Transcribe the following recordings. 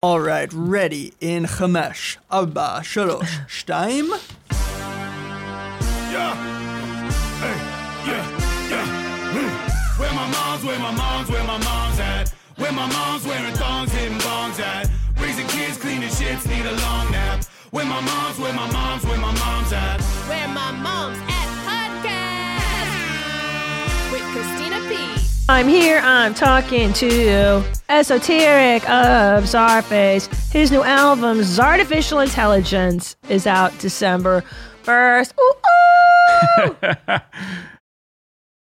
All right, ready in Chamesh, Abba, Shalosh, Steim. Yeah. Hey, yeah, yeah. Hmm. Where my mom's, where my mom's, where my mom's at. Where my mom's wearing thongs, hitting bongs at. Raising kids, cleaning shits, need a long nap. Where my mom's, where my mom's, where my mom's at. Where my mom's at podcast. With Christina P. I'm here, I'm talking to Esoteric of Czarface. His new album, Czartificial Intelligence, is out December 1st. Ooh, ooh.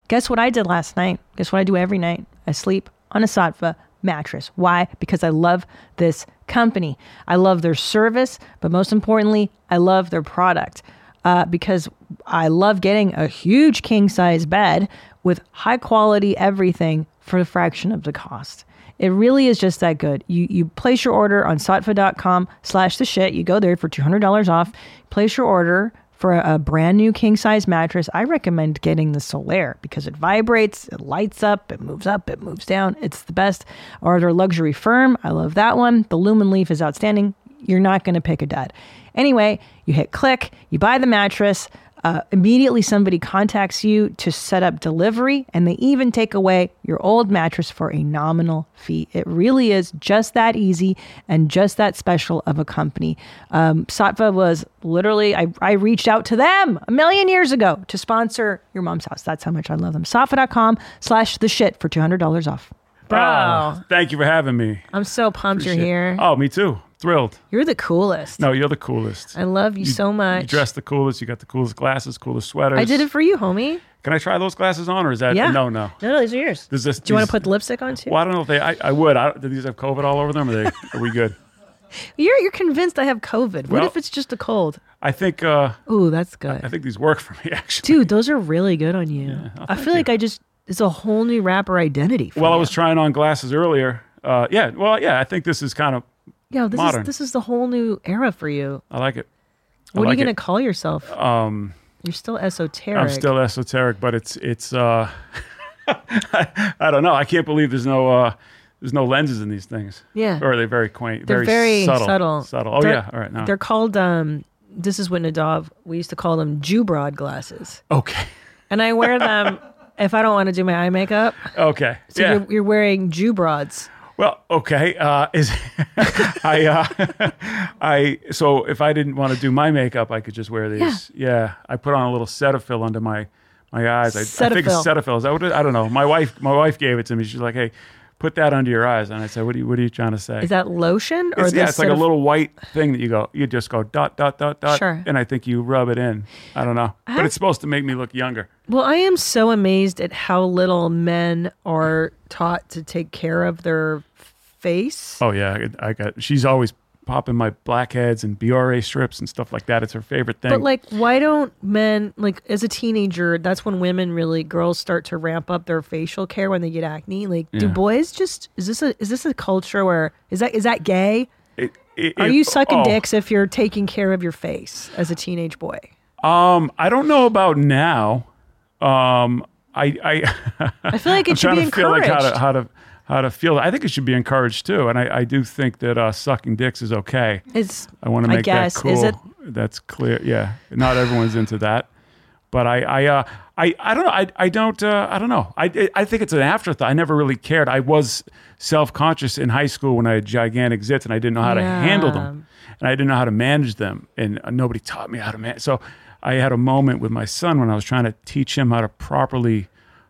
Guess what I did last night? Guess what I do every night? I sleep on a Saatva mattress. Why? Because I love this company. I love their service, but most importantly, I love their product. Uh, because I love getting a huge king size bed with high quality everything for a fraction of the cost. It really is just that good. You you place your order on saatva.com slash the shit. You go there for $200 off. Place your order for a, a brand new king size mattress. I recommend getting the Solaire because it vibrates, it lights up, it moves up, it moves down. It's the best. Or their luxury firm. I love that one. The Loom & Leaf is outstanding. You're not going to pick a dud. Anyway, you hit click, you buy the mattress. Uh, immediately, somebody contacts you to set up delivery, and they even take away your old mattress for a nominal fee. It really is just that easy and just that special of a company. Um, Saatva was literally, I, I reached out to them a million years ago to sponsor your mom's house. That's how much I love them. Saatva.com slash the shit for $200 off. Bro, Oh, thank you for having me. I'm so pumped you're here. Oh, me too. Thrilled. You're the coolest. No, you're the coolest. I love you, so much. You dress the coolest. You got the coolest glasses, coolest sweaters. I did it for you, homie. Can I try those glasses on, or is that Yeah. no, no? No, no, these are yours. Does this? Do you want these- to put the lipstick on too? Well, I don't know if they. I, I would. I, do these have COVID all over them? Are they? Are we good? You're you're convinced I have COVID. What Well- if it's just a cold? I think. uh Ooh, that's good. I think these work for me actually. Dude, those are really good on you. I feel like I just it's a whole new rapper identity. For Well, I was trying on glasses earlier. Uh, yeah. Well, yeah. I think this is kind of. Yeah. This modern. is this is the whole new era for you. I like it. I What are you gonna call yourself? Um, You're still esoteric. I'm still esoteric, but it's it's. uh I, I don't know. I can't believe there's no uh there's no lenses in these things. Yeah. Or are they very quaint? They're very, subtle. subtle. Subtle. Oh They're- yeah. All right. Now. They're called um. This is what Nadav. We used to call them Jew broad glasses, Okay. and I wear them if I don't want to do my eye makeup. Okay. So yeah. you're, you're wearing Jew broads. Well, okay. Uh, is I uh, I so if I didn't want to do my makeup, I could just wear these. Yeah. I put on a little Cetaphil under my my eyes. I, I think it's Cetaphil. Cetaphil. Is that what it, I don't know. My wife my wife gave it to me. She's like, hey, put that under your eyes, and I said, what are you what are you trying to say? Is that lotion or It's, yeah, it's like a little white thing that you go, you just go dot dot dot dot, Sure. and I think you rub it in. I don't know, but it's supposed to make me look younger. Well, I am so amazed at how little men are taught to take care of their face. Oh yeah, I got. She's always popping my blackheads and BRA strips and stuff like that. It's her favorite thing. But like, why don't men like as a teenager? That's when women really girls start to ramp up their facial care when they get acne. Like, do Yeah. boys just is this a is this a culture where is that is that gay? It- it- Are you sucking oh, dicks if you're taking care of your face as a teenage boy? Um, I don't know about now. Um, I I I feel like it I'm should be feel like encouraged. how to how to how to feel. I think it should be encouraged too, and I, I do think that uh, sucking dicks is okay. it's I want to make guess. that cool. Is it- That's clear. Yeah, not everyone's into that, but I, I, uh, I, I don't know. I, I don't, uh, I don't know. I, I think it's an afterthought. I never really cared. I was self conscious in high school when I had gigantic zits and I didn't know how to handle them, and I didn't know how to manage them, and nobody taught me how to manage. So I had a moment with my son when I was trying to teach him how to properly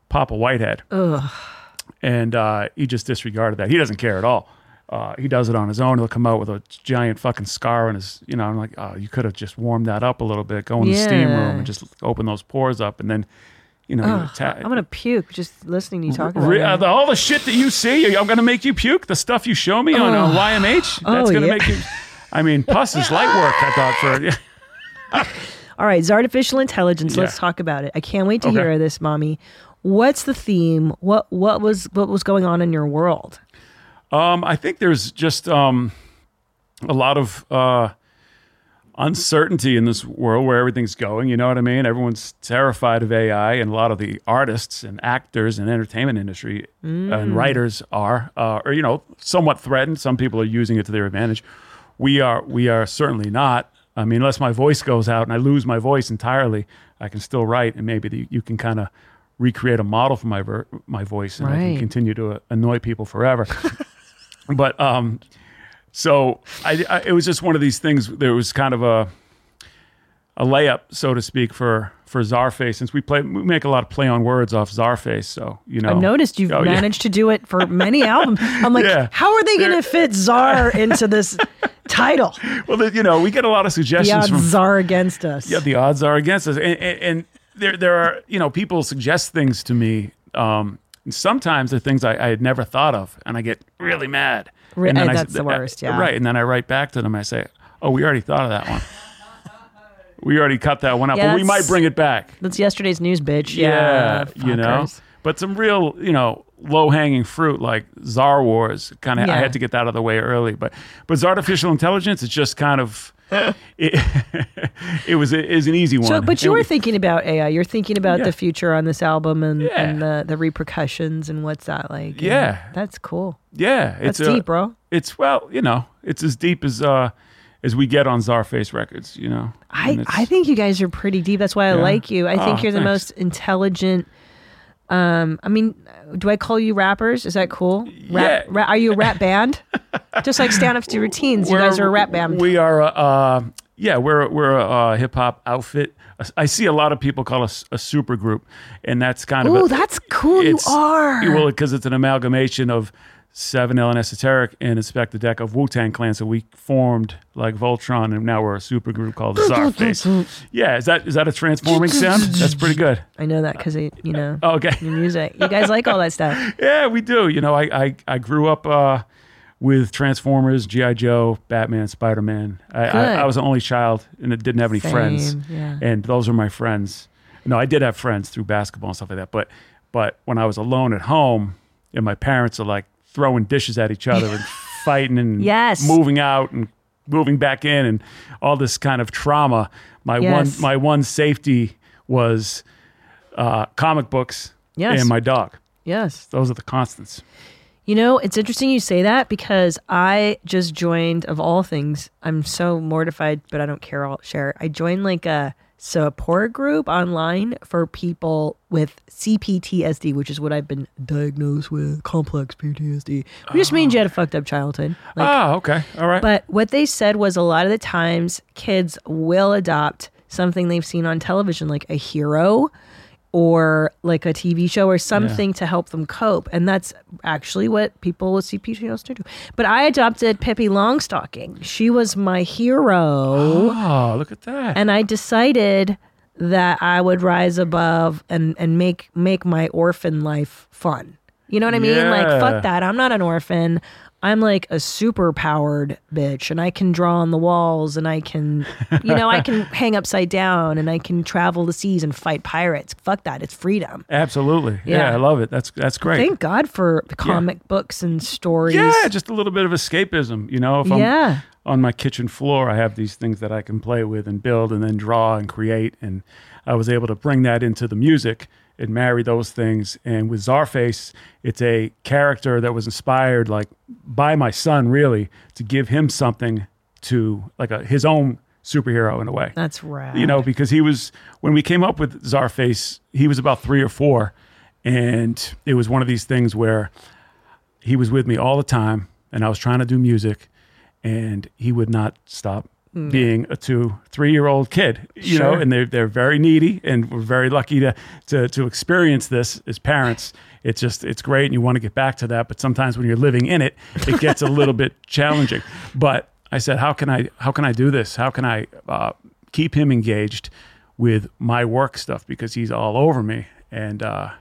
pop a whitehead and uh, he just disregarded that. He doesn't care at all. Uh, he does it on his own. He'll come out with a giant fucking scar on his, you know. I'm like, oh, you could have just warmed that up a little bit. Go in the steam Yeah. room and just open those pores up, and then, you know, you Ugh, atta- I'm gonna puke just listening to you talk about Re- it. uh, the- all the shit that you see, I'm gonna make you puke. The stuff you show me on uh, YMH, that's Oh, gonna yeah. make you. I mean, pus is light work. I thought for yeah. All right, it's artificial intelligence. Let's Yeah. talk about it. I can't wait to Okay. hear this, mommy. What's the theme? What what was what was going on in your world? Um, I think there's just um, a lot of uh, uncertainty in this world where everything's going. You know what I mean? Everyone's terrified of AI, and a lot of the artists and actors and entertainment industry and writers are, uh, or you know, somewhat threatened. Some people are using it to their advantage. We are, we are certainly not. I mean, unless my voice goes out and I lose my voice entirely, I can still write, and maybe the, you can kind of recreate a model for my ver- my voice, and I can continue to uh, annoy people forever. but um, so I, I, it was just one of these things. There was kind of a a layup, so to speak, for for Czarface, since we play we make a lot of play on words off Czarface. So you know, I've noticed you've Oh, yeah. managed to do it for many albums. I'm like, Yeah. how are they going to fit Czar into this title? Well, you know, we get a lot of suggestions. The odds from Czar against us. yeah, the odds are against us, and, and, and there there are you know people suggest things to me. Um, and sometimes they're things I, I had never thought of, and I get really mad. Re- and then I- that's the worst, yeah. Right, and then I write back to them. I say, "Oh, we already thought of that one. we already cut that one out, Yeah, but we might bring it back." That's yesterday's news, bitch. Yeah, you know. But some real, you know, low hanging fruit like Czar Wars. Kind of, I had to get that out of the way early. But, but artificial intelligence, it's just kind of, it, it was it is an easy one. So, but you were thinking about AI. You're thinking about Yeah. the future on this album and, Yeah. and the, the repercussions and what's that like. and Yeah. that's cool. yeah, That's it's a- deep, bro. It's well, you know, it's as deep as uh as we get on Czarface Records. You know, I, I think you guys are pretty deep. That's why I Yeah. like you. I think Oh, you're the thanks. most intelligent. Um, I mean, do I call you rappers? Is that cool? Rap, Yeah. ra- are you a rap band? Just like stand up to routines, you guys are a rap band. We are, uh, uh, yeah, we're we're a uh, hip hop outfit. I see a lot of people call us a super group, and that's kind of Ooh, a, that's cool. You are. Well, because it's an amalgamation of Seven L and Esoteric and Inspectah Deck of Wu Tang Clan. So we formed like Voltron, and now we're a super group called the Czarface. yeah, is that is that a transforming sound? That's pretty good. I know that because you know Oh, okay. your music. You guys like all that stuff. Yeah, we do. You know, I I, I grew up uh, with Transformers, GI Joe, Batman, Spider Man. I, I, I was the only child and it didn't have any friends, yeah. and those are my friends. No, I did have friends through basketball and stuff like that, but but when I was alone at home, and my parents are like throwing dishes at each other and fighting and Yes. moving out and moving back in and all this kind of trauma. My Yes. one my one safety was uh, comic books Yes. and my dog. Yes. Those are the constants. You know, it's interesting you say that because I just joined, of all things, I'm so mortified, but I don't care. I'll share. I joined like a support group online for people with CPTSD, which is what I've been diagnosed with, complex PTSD, which just means you had a fucked up childhood. Like, oh, okay. All right. but what they said was a lot of the times kids will adopt something they've seen on television, like a hero or like a TV show or something to help them cope. And that's actually what people with CPTSD do. But I adopted Pippi Longstocking. She was my hero. oh, look at that. And I decided that I would rise above and, and make make my orphan life fun. You know what I mean? Like fuck that. I'm not an orphan. I'm like a super powered bitch and I can draw on the walls and I can you know, I can hang upside down and I can travel the seas and fight pirates. Fuck that. It's freedom. Absolutely. Yeah. Yeah. I love it. That's that's great. Thank God for the comic books and stories. yeah, just a little bit of escapism. You know, if I'm Yeah. on my kitchen floor, I have these things that I can play with and build and then draw and create. And I was able to bring that into the music and marry those things. And with Czarface, it's a character that was inspired like by my son, really, to give him something to like a his own superhero in a way. That's right. you know, because he was when we came up with Czarface, he was about three or four, and it was one of these things where he was with me all the time, and I was trying to do music, and he would not stop being a two, three year old kid, you know, and they're they're very needy, and we're very lucky to to to experience this as parents. It's just it's great, and you want to get back to that, but sometimes when you're living in it, it gets a little bit challenging. But I said, how can I how can I do this? How can I uh, keep him engaged with my work stuff because he's all over me and uh,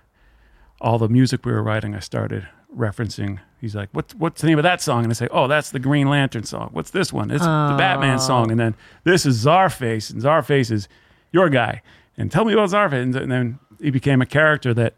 all the music we were writing. I started referencing. He's like, "What what's the name of that song?" And I say, "Oh, that's the Green Lantern song. What's this one? It's the Batman song." And then this is Czarface, and Czarface is your guy. And tell me about Czarface. And, and then he became a character that,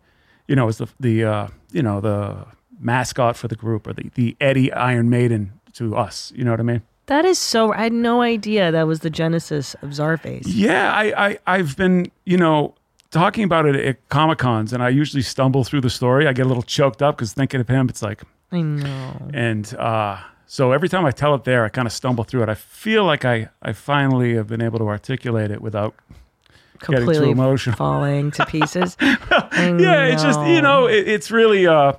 you know, was the the uh, you know the mascot for the group or the the Eddie Iron Maiden to us. You know what I mean? That is so. I had no idea that was the genesis of Czarface. Yeah, I, I I've been you know talking about it at comic cons, and I usually stumble through the story. I get a little choked up because thinking of him, it's like, I know. and uh, so every time I tell it there, I kind of stumble through it. I feel like I I finally have been able to articulate it without. Getting too Completely emotional. falling to pieces. I Yeah, it's just you know it, it's really uh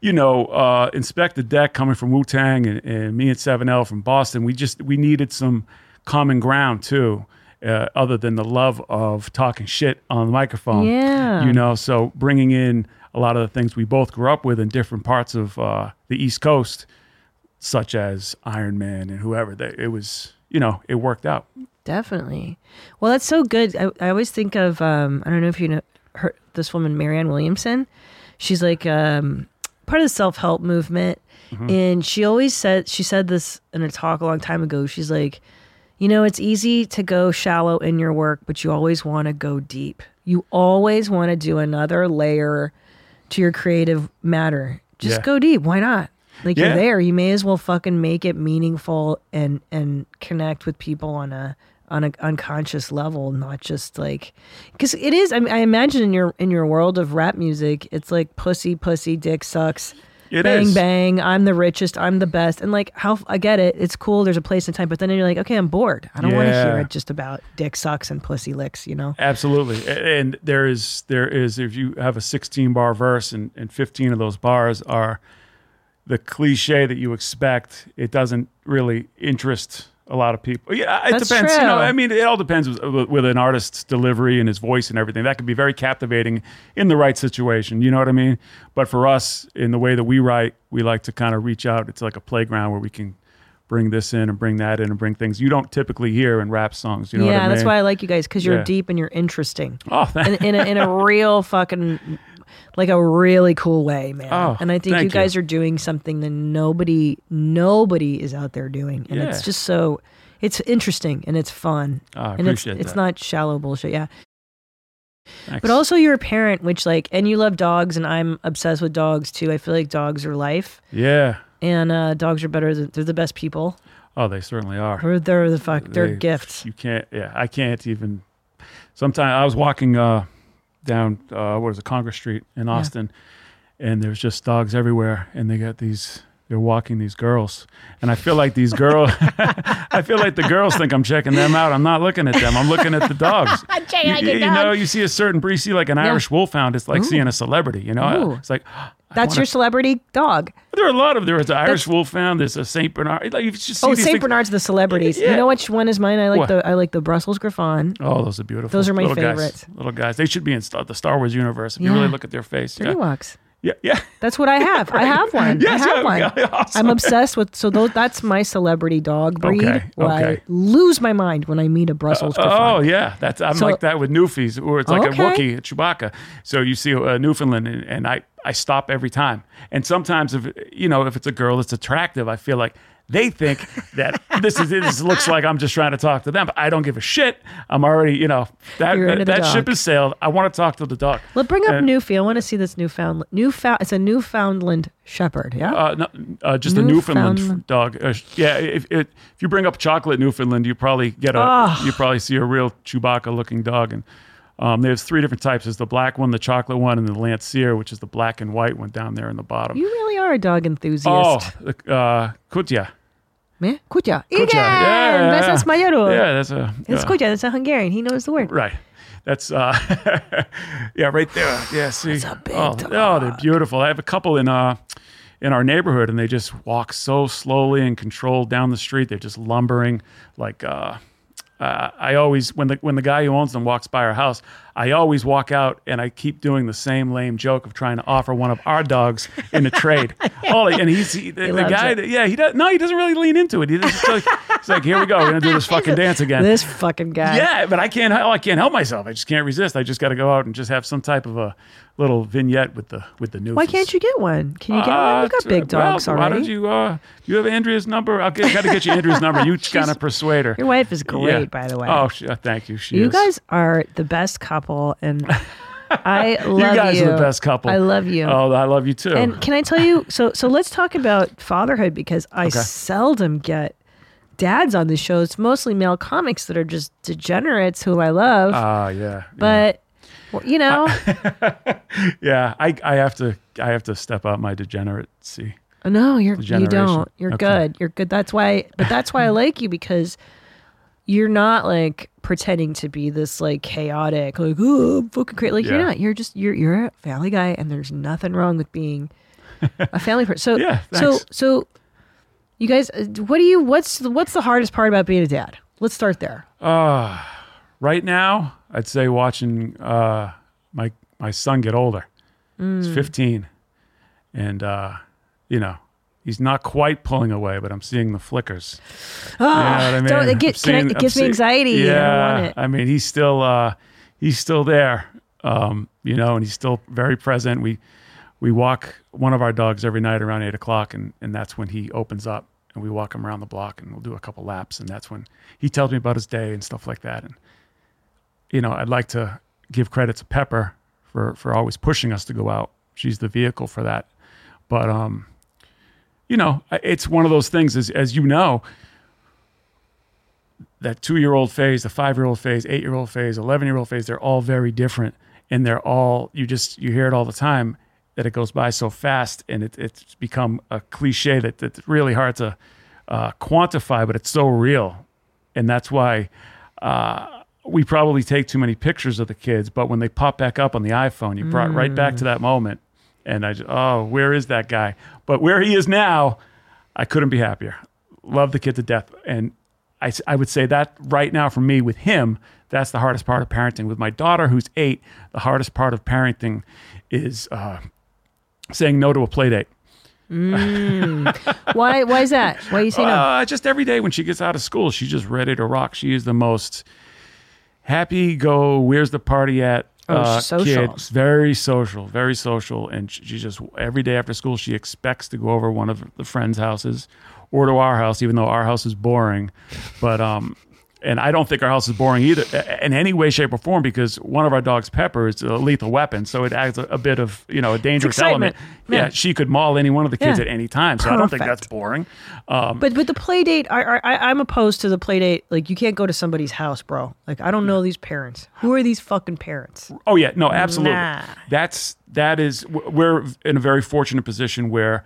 you know uh Inspectah Deck coming from Wu Tang and, and me and Seven L from Boston. We just we needed some common ground too. Uh, other than the love of talking shit on the microphone, Yeah. you know, so bringing in a lot of the things we both grew up with in different parts of uh, the East Coast, such as Iron Man and whoever, they, it was, you know, it worked out. Definitely. Well, that's so good. I, I always think of um, I don't know if you know her, this woman Marianne Williamson. She's like um, part of the self help movement, and she always said she said this in a talk a long time ago. She's like, you know, it's easy to go shallow in your work, but you always want to go deep. You always want to do another layer to your creative matter. Just Yeah. go deep. Why not? Like Yeah. you're there. You may as well fucking make it meaningful and and connect with people on a on an unconscious level, not just like because it is. I, mean, I imagine in your in your world of rap music, it's like pussy, pussy, dick sucks. It bang is. bang. I'm the richest. I'm the best. And like how I get it. It's cool. There's a place and time. But then you're like, okay, I'm bored. I don't want to hear it just about dick sucks and pussy licks. You know. Absolutely. And there is there is if you have a 16 bar verse and, and 15 of those bars are the cliche that you expect, it doesn't really interest a lot of people. Yeah, it That's depends. You know. I mean, it all depends with, with an artist's delivery and his voice and everything. That could be very captivating in the right situation. You know what I mean? But for us, in the way that we write, we like to kind of reach out. It's like a playground where we can bring this in and bring that in and bring things you don't typically hear in rap songs. You know yeah, what I mean? that's why I like you guys because you're Yeah. deep and you're interesting. Oh, thank in, in, a, in a real fucking like a really cool way man Oh, and i think you thank you. guys are doing something that nobody nobody is out there doing and it's just so it's interesting and it's fun Oh, I and it's appreciate it's that. not shallow bullshit yeah Thanks. but also you're a parent which like and you love dogs and i'm obsessed with dogs too i feel like dogs are life yeah. and uh, dogs are better than they're the best people Oh, they certainly are. or they're the fuck they're They- gifts You can't. Yeah, I can't even. Sometimes I was walking uh, down uh, what is it, Congress Street in Austin, and there's just dogs everywhere, and they got these. They're walking these girls, and I feel like these girls. I feel like the girls think I'm checking them out. I'm not looking at them. I'm looking at the dogs. you, you know, you see a certain breed, you see like an Irish wolfhound. It's like seeing a celebrity. You know, Ooh. it's like that's your celebrity dog there are a lot of there is an Irish wolfhound. There's a Saint Bernard. Like you just oh saint things- bernard's the celebrities you know which one is mine i like What? the i like the brussels griffon Oh, those are beautiful. Those are my little favorites. Guys, little guys. They should be in Star, the Star Wars universe. If you really look at their face. Dirty Yeah. walks. Yeah, yeah. That's what I have. I have one. Yes, I have yeah, one. yeah, awesome. I'm obsessed with. So those, that's my celebrity dog breed. Okay, where I lose my mind when I meet a Brussels uh, oh, Griffon. Oh yeah, that's I'm So- like that with Newfies, or it's like Okay. a Wookiee, a Chewbacca. So you see a Newfoundland, and, and I I stop every time. And sometimes if you know if it's a girl that's attractive, I feel like they think that this is this looks like I'm just trying to talk to them, but I don't give a shit. I'm already you know that You're into that, the that ship has sailed. I want to talk to the dog. Let's bring up Uh, Newfie. I want to see this Newfoundland. Newfound. It's a Newfoundland Shepherd. Yeah. Uh, no, uh, just a Newfoundland Newfoundland. dog. Uh, sh- yeah, if, if if you bring up chocolate Newfoundland, you probably get a you probably see a real Chewbacca looking dog. And um, there's three different types. There's the black one, the chocolate one, and the Landseer, which is the black and white one down there in the bottom. you really are a dog enthusiast. Oh, uh, Kutya. Me? Kutya. Igen! Yeah, yeah, Majorul. yeah, that's a It's Kutya. That's a Hungarian. He knows the word. Right. That's uh yeah, right there. Yeah, see. a big oh, oh, they're beautiful. I have a couple in uh in our neighborhood and they just walk so slowly and controlled down the street. They're just lumbering like uh uh, I always when the when the guy who owns them walks by our house, I always walk out and I keep doing the same lame joke of trying to offer one of our dogs in a trade. oh, and he's he, the, the guy. it. That, yeah, he does. No, he doesn't really lean into it. He just like, he's like, here we go. We're gonna do this fucking dance again. This fucking guy. Yeah, but I can't. hel- I can't help myself. I just can't resist. I just got to go out and just have some type of a little vignette with the with the news. Why can't you get one? Can you get one? You got big dogs well, already. Why don't you? Uh, you have Andrea's number. I'll get, got to get you Andrea's number. You kind of persuade her. Your wife is great, Yeah. by the way. Oh, she, uh, thank you. She You is. guys are the best couple, and I love you You guys are the best couple. I love you. Oh, I love you too. And can I tell you? So, so let's talk about fatherhood because I seldom get dads on the show. It's mostly male comics that are just degenerates who I love. Ah, yeah. but well, you know, yeah, I, I have to I have to step out my degeneracy. no, you're you don't. You're Okay. good. You're good. That's why. But that's why I like you because you're not like pretending to be this like chaotic, like oh, I'm fucking crazy. Like you're not. You're just you're you're a family guy, and there's nothing wrong with being a family person. So Yeah, so so. You guys, uh, what do you? What's what's the hardest part about being a dad? Let's start there. Right now, I'd say watching uh, my my son get older. He's Mm. 15, and uh, you know he's not quite pulling away, but I'm seeing the flickers. You know what I mean? don't- it get- can I- seeing- it I'm gives me seeing- anxiety. I Yeah, want it. I mean he's still uh, he's still there, um, you know, and he's still very present. We we walk one of our dogs every night around eight o'clock, and and that's when he opens up, and we walk him around the block, and we'll do a couple laps, and that's when he tells me about his day and stuff like that. And you know, I'd like to give credit to Pepper for for always pushing us to go out. She's the vehicle for that. But um, you know, it's one of those things as as you know, that two year old phase, the five year old phase, eight year old phase, eleven year old phase, they're all very different. And they're all you just you hear it all the time that it goes by so fast and it, it's become a cliche that that's really hard to uh, quantify, but it's so real. And that's why uh, we probably take too many pictures of the kids, but when they pop back up on the iPhone, you brought right back to that moment. And I just, oh, where is that guy? But where he is now, I couldn't be happier. Love the kid to death. And I, I would say that right now for me with him, that's the hardest part of parenting. With my daughter, who's eight, the hardest part of parenting is uh, saying no to a play date. Why? Why is that? Why you say no? Uh, just every day when she gets out of school, she's just ready to rock. She is the most happy go, where's the party at? Oh, uh, social. kid. Very social, very social. And she she just, every day after school, she expects to go over one of the friends' houses or to our house, even though our house is boring. But, um, and I don't think our house is boring either in any way, shape, or form because one of our dogs, Pepper, is a lethal weapon. So it adds a, a bit of, you know, a dangerous element. Yeah. Yeah. she could maul any one of the kids Yeah. at any time. So I don't think that's boring. Um, But with the play date, I, I I'm opposed to the play date. Like you can't go to somebody's house, bro. Like I don't know these parents. Who are these fucking parents? Oh yeah, no, absolutely. Nah. That's that is we're in a very fortunate position where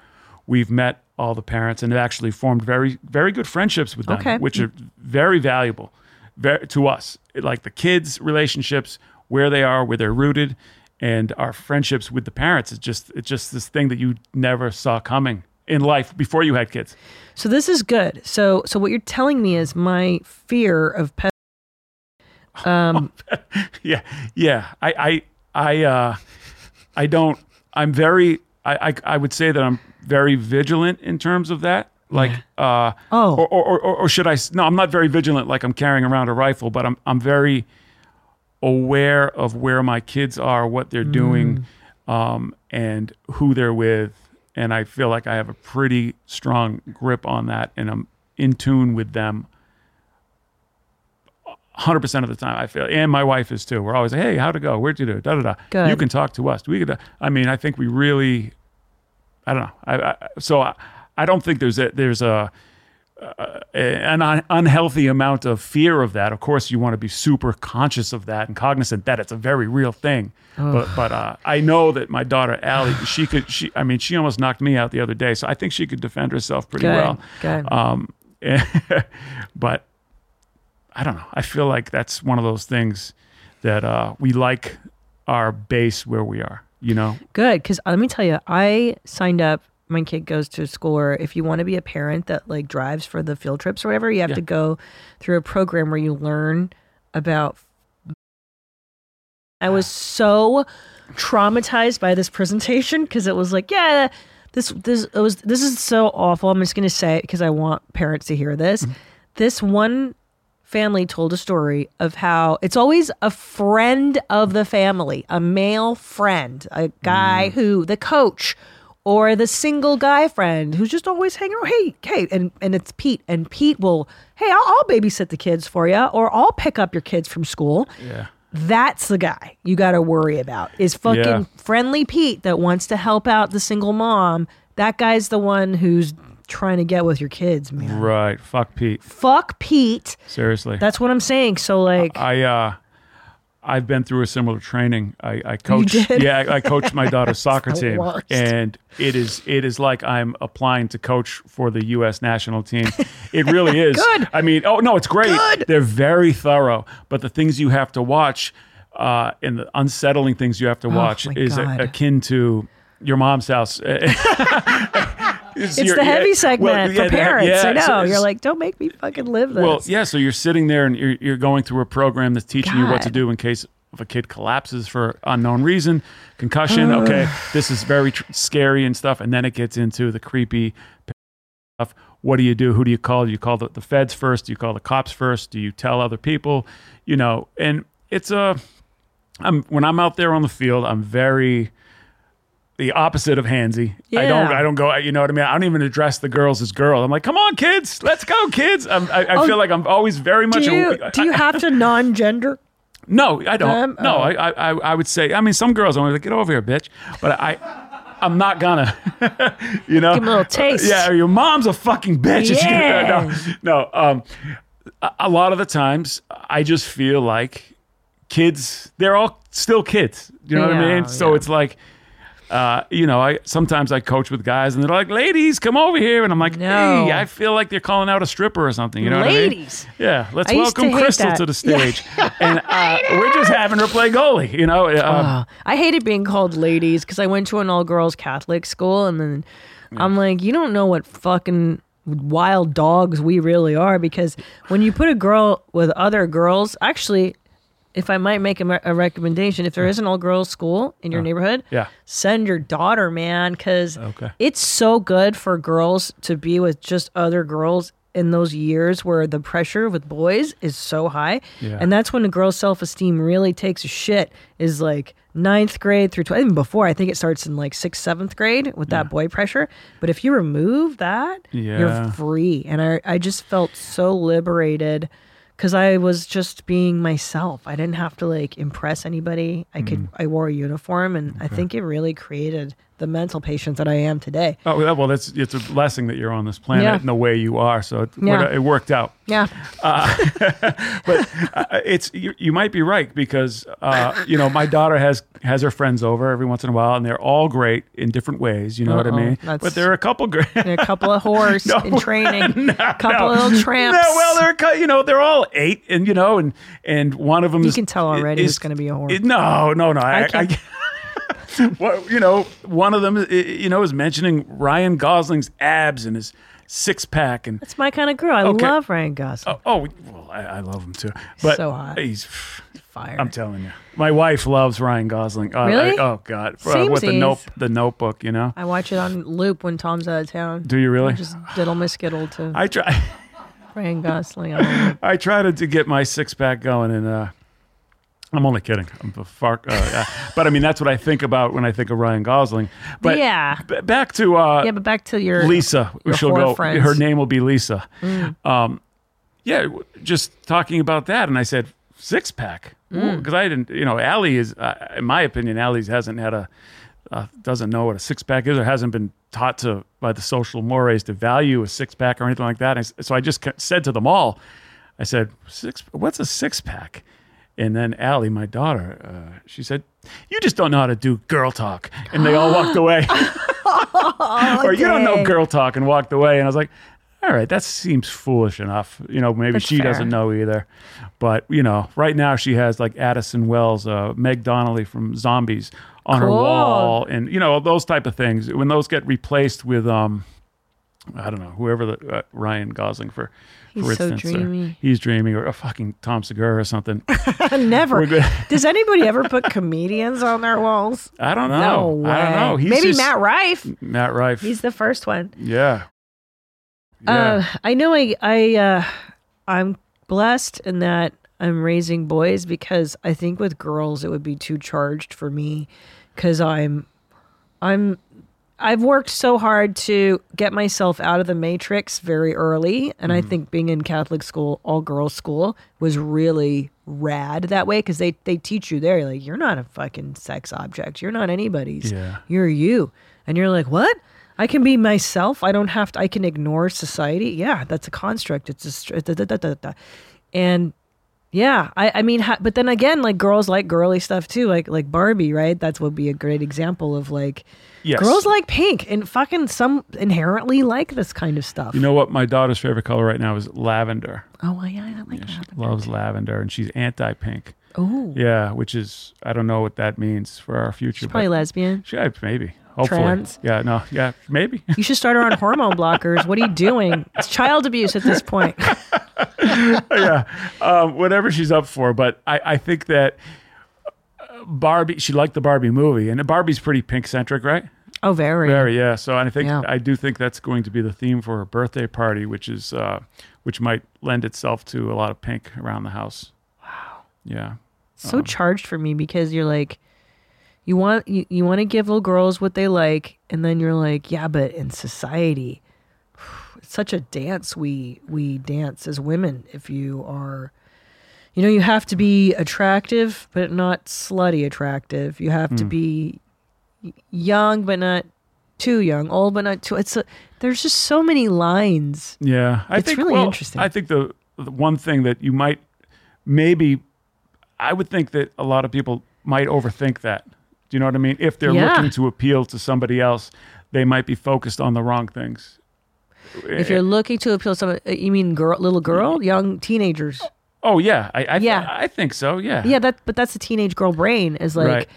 we've met all the parents and have actually formed very very good friendships with them, Okay. which are very valuable very, to us. Like the kids' relationships, where they are, where they're rooted, and our friendships with the parents is just it's just this thing that you never saw coming in life before you had kids. So this is good. So so what you're telling me is my fear of pet. Um, yeah yeah i i i uh i don't i'm very I, I i would say that i'm very vigilant in terms of that like uh Oh. or, or, or or should i s- no i'm not very vigilant like i'm carrying around a rifle but i'm i'm very aware of where my kids are what they're doing um and who they're with and i feel like i have a pretty strong grip on that and i'm in tune with them hundred percent of the time. I feel, and my wife is too. We're always, hey, how'd it go? Where'd you do? Da da da. Good. You can talk to us. We could. I mean, I think we really. I don't know. I, I so I, I don't think there's a there's a uh, an un- unhealthy amount of fear of that. Of course, you want to be super conscious of that and cognizant that it's a very real thing. But but uh, I know that my daughter Allie, she could. She I mean, she almost knocked me out the other day. So I think she could defend herself pretty Good, well. good. Um, but I don't know. I feel like that's one of those things that uh, we like our base where we are. You know, Good, because uh, let me tell you, I signed up. My kid goes to school where if you want to be a parent that like drives for the field trips or whatever, you have Yeah. to go through a program where you learn about. I was so traumatized by this presentation because it was like, yeah, this this it was this is so awful. I'm just gonna say it because I want parents to hear this. Mm-hmm. This one family told a story of how it's always a friend of the family, a male friend, a guy mm. who the coach or the single guy friend who's just always hanging around. Hey, hey, and and it's Pete, and Pete will, hey, I'll, I'll babysit the kids for you, or I'll pick up your kids from school. yeah, That's the guy you got to worry about. Is fucking Yeah. friendly Pete that wants to help out the single mom. That guy's the one who's trying to get with your kids, man. Right. Fuck Pete. Fuck Pete. Seriously. That's what I'm saying. So like, I uh I've been through a similar training. I, I coach did? yeah, I, I coach my daughter's soccer team. worst. And it is it is like I'm applying to coach for the US national team. It really is. Good. I mean, oh no, it's great. Good. They're very thorough, but the things you have to watch uh, and the unsettling things you have to watch Oh is a, akin to your mom's house. it's it's the heavy segment for parents. I know. You're like, don't make me fucking live this. well, yeah. So you're sitting there and you're, you're going through a program that's teaching you what to do in case if a kid collapses for unknown reason, concussion. okay, this is very tr- scary and stuff. And then it gets into the creepy stuff. What do you do? Who do you call? Do you call the, the feds first? Do you call the cops first? Do you tell other people? You know, and it's a. I'm when I'm out there on the field, I'm very the opposite of handsy. I don't. I don't go. You know what I mean? I don't even address the girls as girl. I'm like, come on, kids, let's go, kids. I'm, I, I feel like I'm always very much. do you a, do you have to non-gender? no, I don't. them? no, Oh. I, I, I would say. I mean, some girls. I'm like, get over here, bitch. But I. I'm not gonna, you know. Give a little taste. Yeah, your mom's a fucking bitch. Yeah. no, no. Um, a, lot of the times, I just feel like kids. They're all still kids. You know what I mean? So yeah. it's like, uh, you know, I sometimes I coach with guys and they're like, "Ladies, come over here," and I'm like, No. "Hey, I feel like they're calling out a stripper or something." You know what I mean? Ladies. Yeah, let's I used to welcome Crystal that. to the stage, and uh, we're just having her play goalie. You know, um, Oh, I hated being called ladies because I went to an all girls Catholic school, and then I'm like, you don't know what fucking wild dogs we really are. Because when you put a girl with other girls, actually, if I might make a, a recommendation, if there is an all girls school in your neighborhood, yeah. send your daughter, man, because Okay. it's so good for girls to be with just other girls in those years where the pressure with boys is so high. Yeah. And that's when a girl's self esteem really takes a shit, is like ninth grade through 12, even before. I think it starts in like sixth, seventh grade with that boy pressure. But if you remove that, Yeah. you're free. And I, I just felt so liberated because I was just being myself. I didn't have to like impress anybody. I could, Mm. I wore a uniform, and I think it really created the mental patient that I am today. Oh well, that's it's a blessing that you're on this planet Yeah. and the way you are. So it, Yeah. it worked out. Yeah. but uh, it's you, you might be right because uh, you know my daughter has has her friends over every once in a while and they're all great in different ways. You know what I Uh-oh, mean? But there are a couple great. A couple of whores No. in training, a couple no. of little tramps. No, well, they're you know they're all eight, and you know, and and one of them You is can tell already is- who's gonna be a whore. no, no, no. I, I- well, you know, one of them, you know, is mentioning Ryan Gosling's abs and his six pack, and That's my kind of girl. I Okay. love Ryan Gosling. oh, oh, well, I, I love him too. But So hot. he's. Fire. I'm telling you, my wife loves Ryan Gosling. Uh, Really? I- oh God, Uh, with the note, the Notebook. You know, I watch it on loop when Tom's out of town. do you really? Just diddle my skittle to I try. Ryan Gosling. I try to, to get my six pack going, and uh, I'm only kidding. I'm a far, uh, uh, but I mean that's what I think about when I think of Ryan Gosling. But Yeah. b- back to uh, Yeah, but back to your Lisa. your She'll go. friends. Mm. Her name will be Lisa. Um, yeah, just talking about that, and I said six pack Mm. because I didn't. You know, Allie is, uh, in my opinion, Allie hasn't had a uh, doesn't know what a six pack is or hasn't been taught to by the social mores to value a six pack or anything like that. And so I just said to them all, I said, six, what's a six pack? And then Allie, my daughter, uh, she said, "You just don't know how to do girl talk," and they all walked away. or you don't know girl talk, and walked away. And I was like, "All right, that seems foolish enough." You know, maybe That's she fair. doesn't know either. But you know, right now she has like Addison Wells, uh, Meg Donnelly from Zombies on her wall, and you know those type of things. When those get replaced with, um, I don't know, whoever the uh, Ryan Gosling for. He's for so instance, or dreamy. he's dreaming, or a fucking Tom Segura or something. Never. Does anybody ever put comedians on their walls? I don't know. No way. I don't know. He's Maybe just- Matt Rife. Matt Rife. He's the first one. yeah. Yeah. Uh, I know I I uh, I'm blessed in that I'm raising boys because I think with girls it would be too charged for me because I'm I'm I've worked so hard to get myself out of the matrix very early and I mm-hmm. think being in Catholic school all girls school was really rad that way because they they teach you there like you're not a fucking sex object you're not anybody's Yeah. you're you and you're like what I can be myself. I don't have to. I can ignore society. Yeah, that's a construct. It's a da, da, da. and yeah. I, I mean, ha- but then again, like girls like girly stuff too. Like like Barbie, right? That's would be a great example of like Yes. girls like pink and fucking some inherently like this kind of stuff. You know what? My daughter's favorite color right now is lavender. oh well, yeah, I don't like She that. loves lavender, and she's anti-pink. Oh, Yeah, which is I don't know what that means for our future. she's probably lesbian. she, maybe, hopefully. Trans? Yeah, no, yeah, maybe. You should start her on hormone blockers. What are you doing? It's child abuse at this point. yeah, um, whatever she's up for. But I, I think that uh, Barbie, she liked the Barbie movie, and Barbie's pretty pink centric, right? Oh, very. Very, yeah. So I think Yeah. I do think that's going to be the theme for her birthday party, which is uh, which might lend itself to a lot of pink around the house. Wow. Yeah. so charged for me because you're like you want you, you want to give little girls what they like and then you're like yeah but in society it's such a dance we we dance as women if you are you know you have to be attractive but not slutty attractive you have to hmm. be young but not too young old but not too it's a, there's just so many lines Yeah, I It's think really well, interesting. I think the, the one thing that you might maybe I would think that a lot of people might overthink that. Do you know what I mean? If they're Yeah. looking to appeal to somebody else, they might be focused on the wrong things. if you're looking to appeal to someone uh, you mean girl little girl young teenagers oh yeah, I I, Yeah. I think so. Yeah. Yeah, that but that's the teenage girl brain is like Right.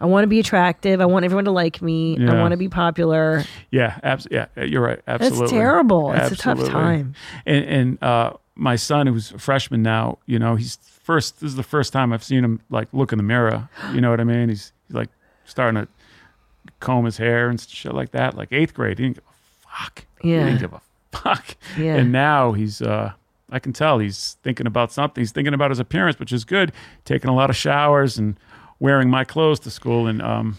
I want to be attractive. I want everyone to like me. I want to be popular. Yeah, abs- yeah, you're right. Absolutely. terrible. It's a tough time. And, and uh, my son, who's a freshman now, you know, he's first. This is the first time I've seen him like look in the mirror. You know what I mean? He's like starting to comb his hair and shit like that. Like eighth grade, he didn't give a fuck. Yeah. he didn't give a fuck. Yeah. And now he's. uh I can tell he's thinking about something. He's thinking about his appearance, which is good. Taking a lot of showers and wearing my clothes to school, and um,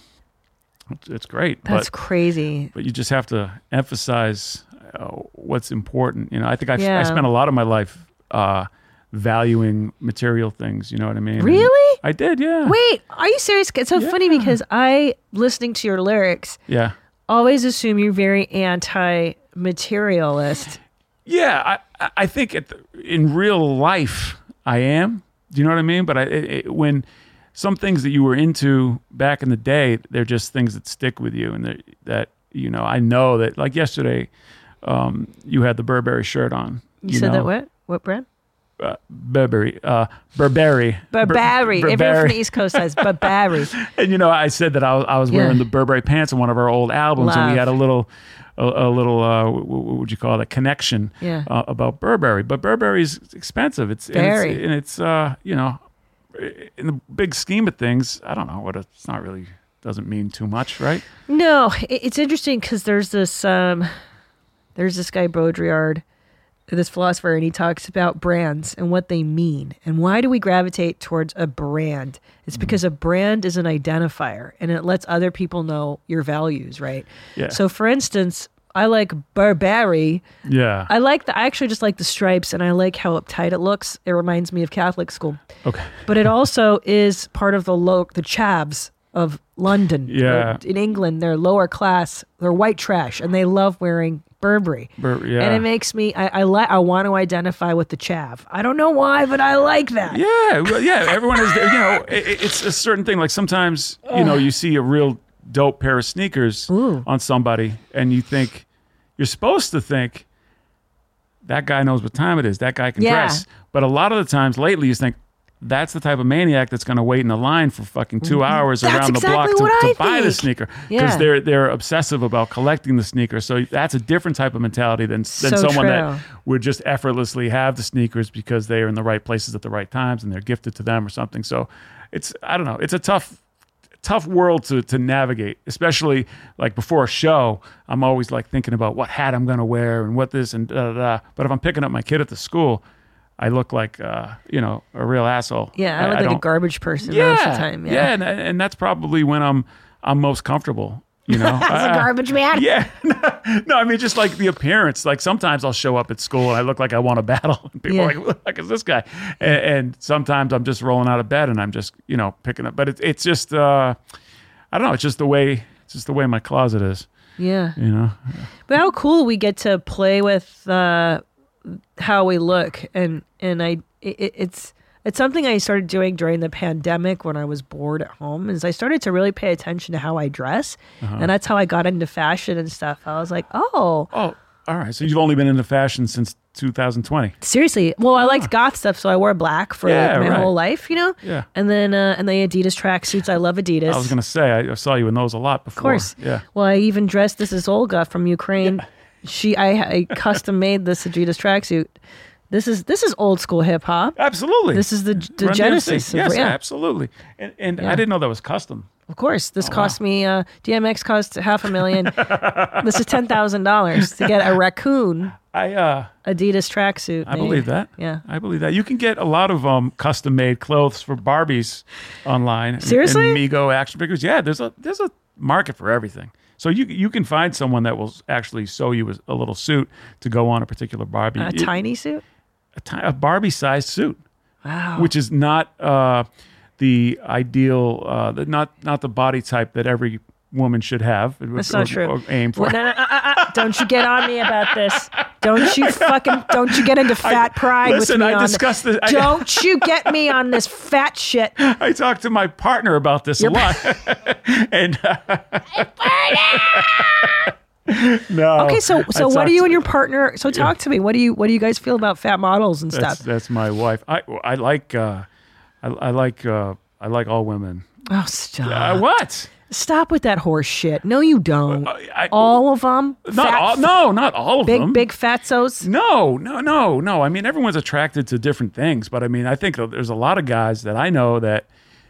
it's, great. That's but crazy. but you just have to emphasize uh, what's important. You know, I think I, Yeah. I spent a lot of my life uh, valuing material things. You know what I mean? And Really? I did. Yeah. Wait, are you serious? It's so funny because I, listening to your lyrics, Yeah. always assume you're very anti-materialist. Yeah. I I- think at the, in real life I am. Do you know what I mean? But I it, it, when some things that you were into back in the day, they're just things that stick with you, and that that you know I know that like yesterday, um, you had the Burberry shirt on. You, said know? that what? What brand? Uh, Burberry, uh, Burberry, Bur- Burberry. Everyone from the East Coast says Burberry. And you know, I said that I was, I was Yeah. wearing the Burberry pants in one of our old albums, and we had a little, a, a little, uh, what, what would you call it, a connection Yeah. uh, about Burberry. But Burberry's expensive. It's and Very. it's, and it's uh, you know, in the big scheme of things, I don't know what it's not really doesn't mean too much, right? No, it's interesting because there's this um, there's this guy Baudrillard, this philosopher, and he talks about brands and what they mean and why do we gravitate towards a brand? It's mm-hmm. because a brand is an identifier and it lets other people know your values, right? Yeah. So, for instance, I like Burberry. Yeah. I like the. I actually just like the stripes, and I like how uptight it looks. It reminds me of Catholic school okay. but it also is part of the low the chavs of London. Yeah. in England, they're lower class, they're white trash, and they love wearing Burberry. Bur- yeah. And it makes me I I, li- I want to identify with the chav. I don't know why, but I like that. Yeah, well, yeah. Everyone is, you know, it, it's a certain thing. Like sometimes, you know, you see a real dope pair of sneakers Ooh. on somebody, and you think you're supposed to think that guy knows what time it is. That guy can Yeah. dress. But a lot of the times lately, you think that's the type of maniac that's going to wait in the line for fucking two mm-hmm. hours That's around the block to, to buy the sneaker because Yeah. they're they're obsessive about collecting the sneaker. So that's a different type of mentality than than So someone true. that would just effortlessly have the sneakers because they are in the right places at the right times and they're gifted to them or something. So it's I don't know. It's a tough tough world to to navigate, especially like before a show. I'm always like thinking about what hat I'm going to wear and what this and da da da. But if I'm picking up my kid at the school, I look like uh, you know a real asshole. Yeah, I look like a garbage person yeah, most of the time. Yeah, and, and that's probably when I'm I'm most comfortable. You know, As a garbage man. yeah. no, I mean, just like the appearance. Like sometimes I'll show up at school and I look like I want to battle. And people Yeah. are like, "What the heck is this guy? And, and sometimes I'm just rolling out of bed and I'm just, you know, picking up. But it, it's just, uh, I don't know. It's just the way, it's just the way my closet is. Yeah. You know, But how cool we get to play with uh, how we look, and and I it, it's it's something I started doing during the pandemic when I was bored at home. Is I started to really pay attention to how I dress, Uh-huh. and that's how I got into fashion and stuff. I was like, oh, oh, all right. So you've only been into fashion since 2020. seriously. Well, I liked goth stuff, so I wore black for Ah. Yeah, my right. whole life, you know. Yeah. And then uh, and the Adidas tracksuits. I love Adidas. I was gonna say I, I saw you in those a lot before. Of course. Yeah. Well, I even dressed. This is Olga from Ukraine. She, I, I custom made this Adidas tracksuit. This is this is old school hip hop. Absolutely. This is the the Run DMC. genesis. Of, Yes, yeah, absolutely. And, and Yeah. I didn't know that was custom. of course. Oh, This cost me. Uh, DMX cost half a million. this is ten thousand dollars to get a raccoon I uh, Adidas tracksuit. I made. believe that. Yeah. I believe that. You can get a lot of um, custom made clothes for Barbies online. and- Seriously? And Mego action figures. Yeah, there's a there's a market for everything. So you you can find someone that will actually sew you a, a little suit to go on a particular Barbie. A It- tiny suit. A, Barbie sized suit, Wow. which is not uh, the ideal, uh, the, not not the body type that every woman should have. That's or- not true. Or aim for. Well, no, no, uh, uh, uh, don't you get on me about this. Don't you fucking don't you get into fat pride listen, with me I discussed this. this- I- Don't you get me on this fat shit. I talked to my partner about this a lot, and uh, no. Okay, so so what do you and your partner? So talk to me. What do you what do you guys feel about fat models and That's stuff? that's my wife. I I like uh, I, I like uh, I like all women. Oh, stop! Uh, what? stop with that horse shit. No, you don't. I- all of them. Not all. No, not all of Big them. big fatsos. No, no, no, no. I mean, everyone's attracted to different things, but I mean, I think there's a lot of guys that I know that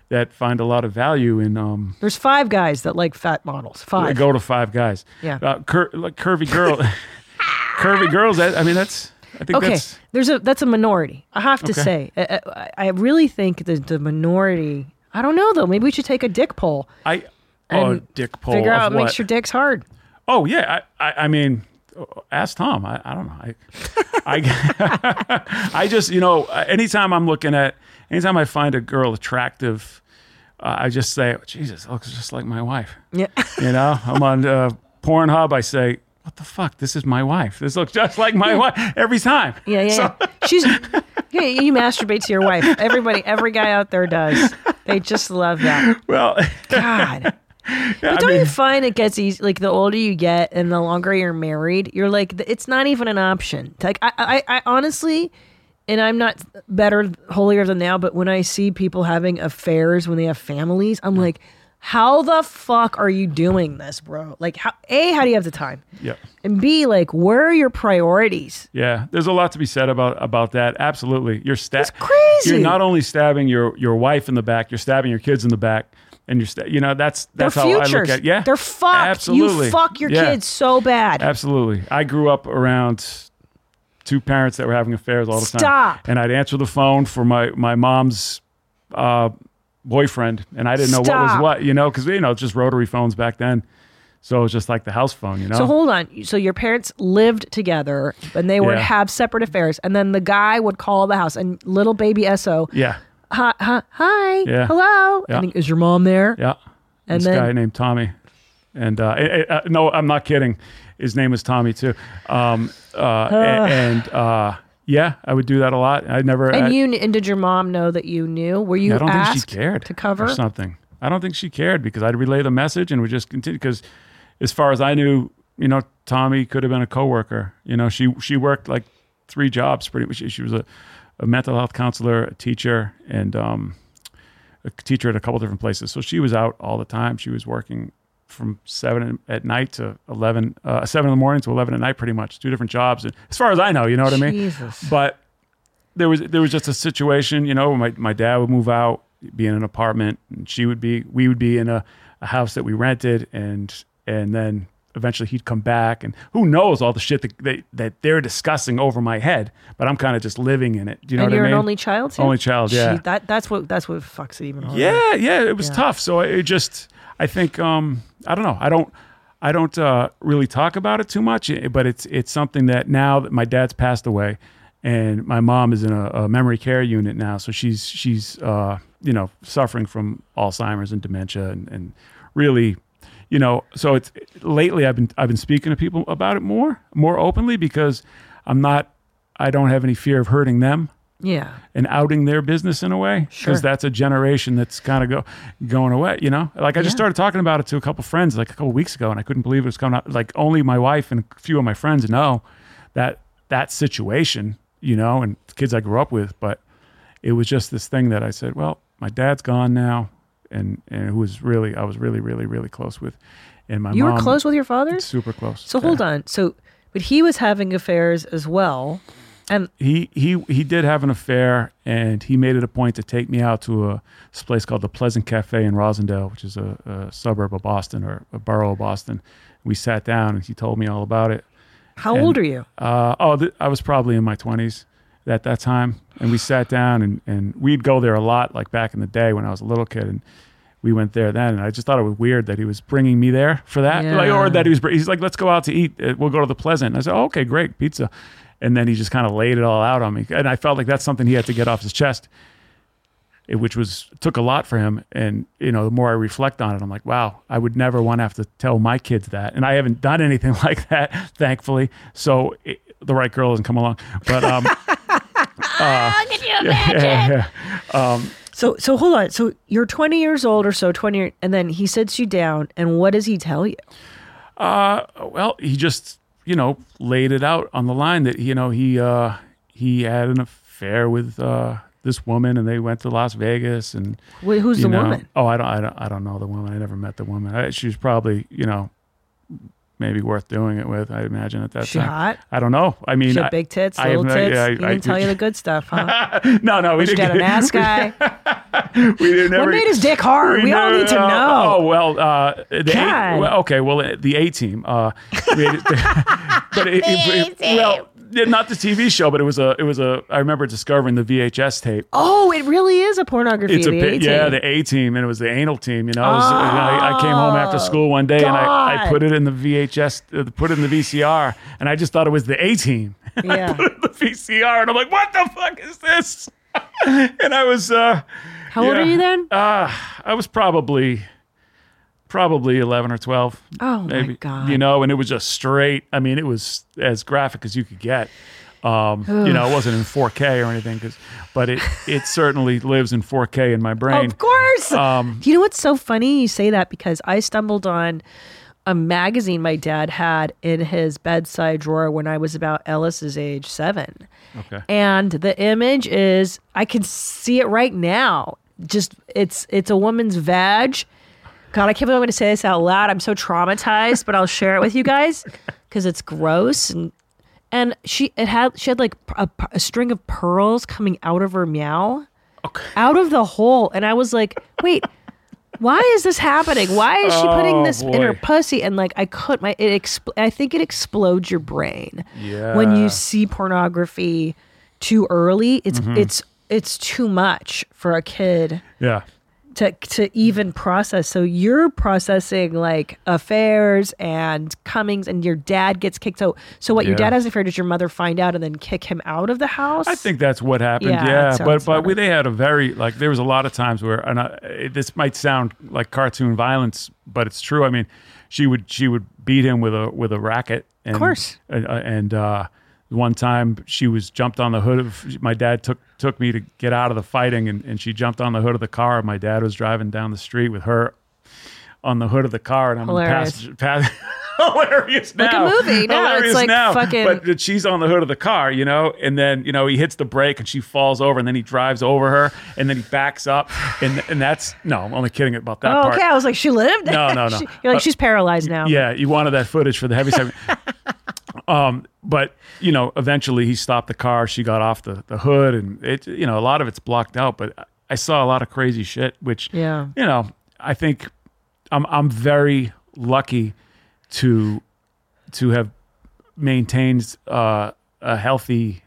that find a lot of value in um. There's five guys that like fat models. I Five. go to five guys. Yeah. Uh, cur- like curvy girl, curvy girls. That, I mean, that's. I think Okay, that's. there's a that's a minority. I have to Okay. say, I, I, I really think that the minority. I don't know though. Maybe we should take a dick poll. I. Oh, dick poll. Figure out what what? makes your dicks hard. Oh yeah, I, I, I mean, ask Tom. I, I don't know. I, I, I just you know, anytime I'm looking at, anytime I find a girl attractive, uh, I just say, Jesus, it looks just like my wife. Yeah. You know, I'm on uh, Pornhub. I say, what the fuck? This is my wife. This looks just like my wife every time. Yeah, yeah, So- yeah. She's yeah, you masturbate to your wife. Everybody, every guy out there does. They just love that. Well, God. I But don't mean, you find it gets easy? Like the older you get and the longer you're married, you're like, it's not even an option. Like I, I, I honestly, and I'm not better, holier than thou. But when I see people having affairs when they have families, I'm like, how the fuck are you doing this, bro? Like, how a, how do you have the time? yeah. And b, like, where are your priorities? Yeah, there's a lot to be said about about that. Absolutely, you're sta- It's crazy. You're not only stabbing your your wife in the back, you're stabbing your kids in the back, and you're sta- you know that's that's Their how futures. I look at yeah. They're fucked. Absolutely. You fuck your Yeah. kids so bad. Absolutely, I grew up around two parents that were having affairs all the time. Stop. And I'd answer the phone for my my mom's uh, boyfriend, and I didn't know what was what, you know, because you know it's just rotary phones back then. So it was just like the house phone, you know. So hold on. So your parents lived together and they would Yeah. have separate affairs. And then the guy would call the house and little baby SO, yeah, hi, hi, hi Yeah. hello. Yeah. And is your mom there? Yeah. And this then- guy named Tommy. And uh, eh, eh, uh, no, I'm not kidding. His name was Tommy too. Um, uh, and uh, yeah, I would do that a lot. I never. I, And you and did your mom know that you knew? Were you I don't asked think she cared to cover? or something. I don't think she cared because I'd relay the message and would just continue. Because as far as I knew, you know, Tommy could have been a coworker. You know, she she worked like three jobs pretty much. She was a, a mental health counselor, a teacher, and um, a teacher at a couple different places. So she was out all the time. She was working from seven at night to eleven, uh, seven in the morning to eleven at night, pretty much two different jobs. And as far as I know, you know what I mean. Jesus. But there was there was just a situation, you know, my my dad would move out, be in an apartment, and she would be we would be in a, a house that we rented, and and then eventually he'd come back, and who knows all the shit that they, that they're discussing over my head, but I'm kind of just living in it. Do you know and what you're I mean? an only child too? Only child, yeah. Gee, that that's what that's what fucks it even harder. Yeah, yeah, it was Yeah. tough. So it just, I think, um, I don't know. I don't, I don't uh, really talk about it too much, eh, but it's it's something that now that my dad's passed away, and my mom is in a, a memory care unit now, so she's she's uh, you know suffering from Alzheimer's and dementia, and, and really, you know, so it's lately I've been I've been speaking to people about it more, more openly because I'm not I don't have any fear of hurting them Yeah. and outing their business in a way Sure. because that's a generation that's kind of go going away. You know, like I just Yeah. started talking about it to a couple friends like a couple weeks ago, and I couldn't believe it was coming out. Like only my wife and a few of my friends know that that situation. You know, and kids I grew up with, but it was just this thing that I said, well, my dad's gone now, and and who was really I was really really really close with, and my You mom were close with your father, super close. So hold on. So, but he was having affairs as well. And he he he did have an affair, and he made it a point to take me out to a this place called the Pleasant Cafe in Roslindale, which is a, a suburb of Boston or a borough of Boston. We sat down, and he told me all about it. how And- old are you? Uh, oh, th- I was probably in my twenties at that time, and we sat down, and and we'd go there a lot, like back in the day when I was a little kid, and we went there then, and I just thought it was weird that he was bringing me there for that, like, or that he was. He's like, "Let's go out to eat. Uh, We'll go to the Pleasant." And I said, oh, "Okay, great, pizza." And then he just kind of laid it all out on me, and I felt like that's something he had to get off his chest, which was took a lot for him. And you know, the more I reflect on it, I'm like, wow, I would never want to have to tell my kids that, and I haven't done anything like that, thankfully. So it, the right girl doesn't come along, but um, Could you imagine? yeah, yeah. So, so hold on. So you're 20 years old or so, 20, and then he sits you down, and what does he tell you? Uh, well, he just you know laid it out on the line that you know he uh he had an affair with uh this woman and they went to Las Vegas and Wh- Who's the know- woman? Oh, I don't, I don't, I don't know the woman. I never met the woman. I, she was probably, you know, maybe worth doing it with. I imagine at that She time. hot? I don't know. I mean, She I- had big tits, I have little no- tits. yeah, I- he I- didn't tell you the good stuff, huh? no, no, we didn't got a get- nice guy. We didn't What made his dick hard? We all never- need to uh, know. Oh well, uh, the God. A, well, okay, well, the A team. Uh, we had- but it, it- it- well, yeah, not the TV show, but it was a, it was a. I remember discovering the VHS tape. Oh, it really is a pornography. It's a the bit, 18. yeah, the A team, and it was the anal team. You know, It was- I, I came home after school one day and I, I put it in the VHS, uh, put it in the VCR, and I just thought it was the A team. Yeah. the VCR, and I'm like, what the fuck is this? and I was, uh, How old are you then? uh, I was probably, probably 11 or 12. Oh, my maybe, God. You know, and it was just straight. I mean, it was as graphic as you could get. Um, you know, it wasn't in 4K or anything, 'cause- but it it certainly lives in 4K in my brain. Of course. Um, you know what's so funny? You say that because I stumbled on a magazine my dad had in his bedside drawer when I was about Ellis's age seven. Okay. And the image is I can see it right now. Just it's it's a woman's vag. God, I can't believe I'm going to say this out loud. I'm so traumatized, but I'll share it with you guys because it's gross and and she it had she had like a, a string of pearls coming out of her meow, out of the hole, and I was like, wait. Why is this happening? Why is she putting Oh, this in her pussy? And like, I could my it. Expl- I think it explodes your brain when you see pornography too early. It's Mm-hmm. it's it's too much for a kid Yeah. To to even process. So you're processing like affairs and comings, and your dad gets kicked out. So what? Your dad has an affair. Does your mother find out and then kick him out of the house? I think that's what happened. Yeah, Yeah, but but we, they had a very like there was a lot of times where and I, it- this might sound like cartoon violence, but it's true. I mean, she would she would beat him with a with a racket. And, course. And, uh, and uh, one time she was jumped on the hood of my dad took took me to get out of the fighting, and, and she jumped on the hood of the car. My dad was driving down the street with her on the hood of the car, and I'm Hilarious. in the passenger. Pass, hilarious Like a now. movie. No, it's hilarious like now. fucking- But she's on the hood of the car, you know, and then you know he hits the brake and she falls over, and then he drives over her, and then he backs up, and and that's no, I'm only kidding about that Oh, part. okay. I was like, she lived. No, no, no. She- you're like, Uh, she's paralyzed now. Yeah, you wanted that footage for the heavy segment. Um, but you know, eventually he stopped the car. She got off the, the hood, and it you know a lot of it's blocked out. But I saw a lot of crazy shit, which Yeah. you know, I think I'm I'm very lucky to to have maintained uh, a healthy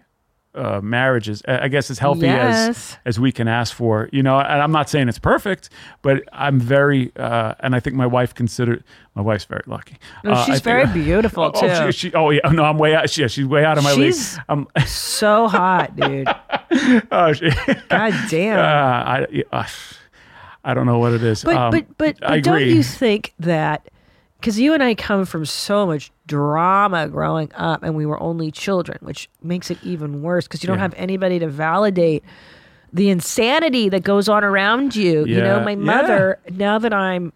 uh, marriage as I guess as healthy Yes. as as we can ask for. You know, and I'm not saying it's perfect, but I'm very uh, and I think my wife considered my wife's very lucky. No, Uh, she's think- very beautiful too. Oh, she, she, oh yeah, no, I'm way out. Yeah, she's way out of my She's- league. I'm, so hot, dude. oh, she, God damn. uh, I, uh, I don't know what it is. But Um, but but, but don't you think that because you and I come from so much drama growing up, and we were only children, which makes it even worse because you don't Yeah. have anybody to validate the insanity that goes on around you. You know, Yeah, my yeah. mother. Now that I'm,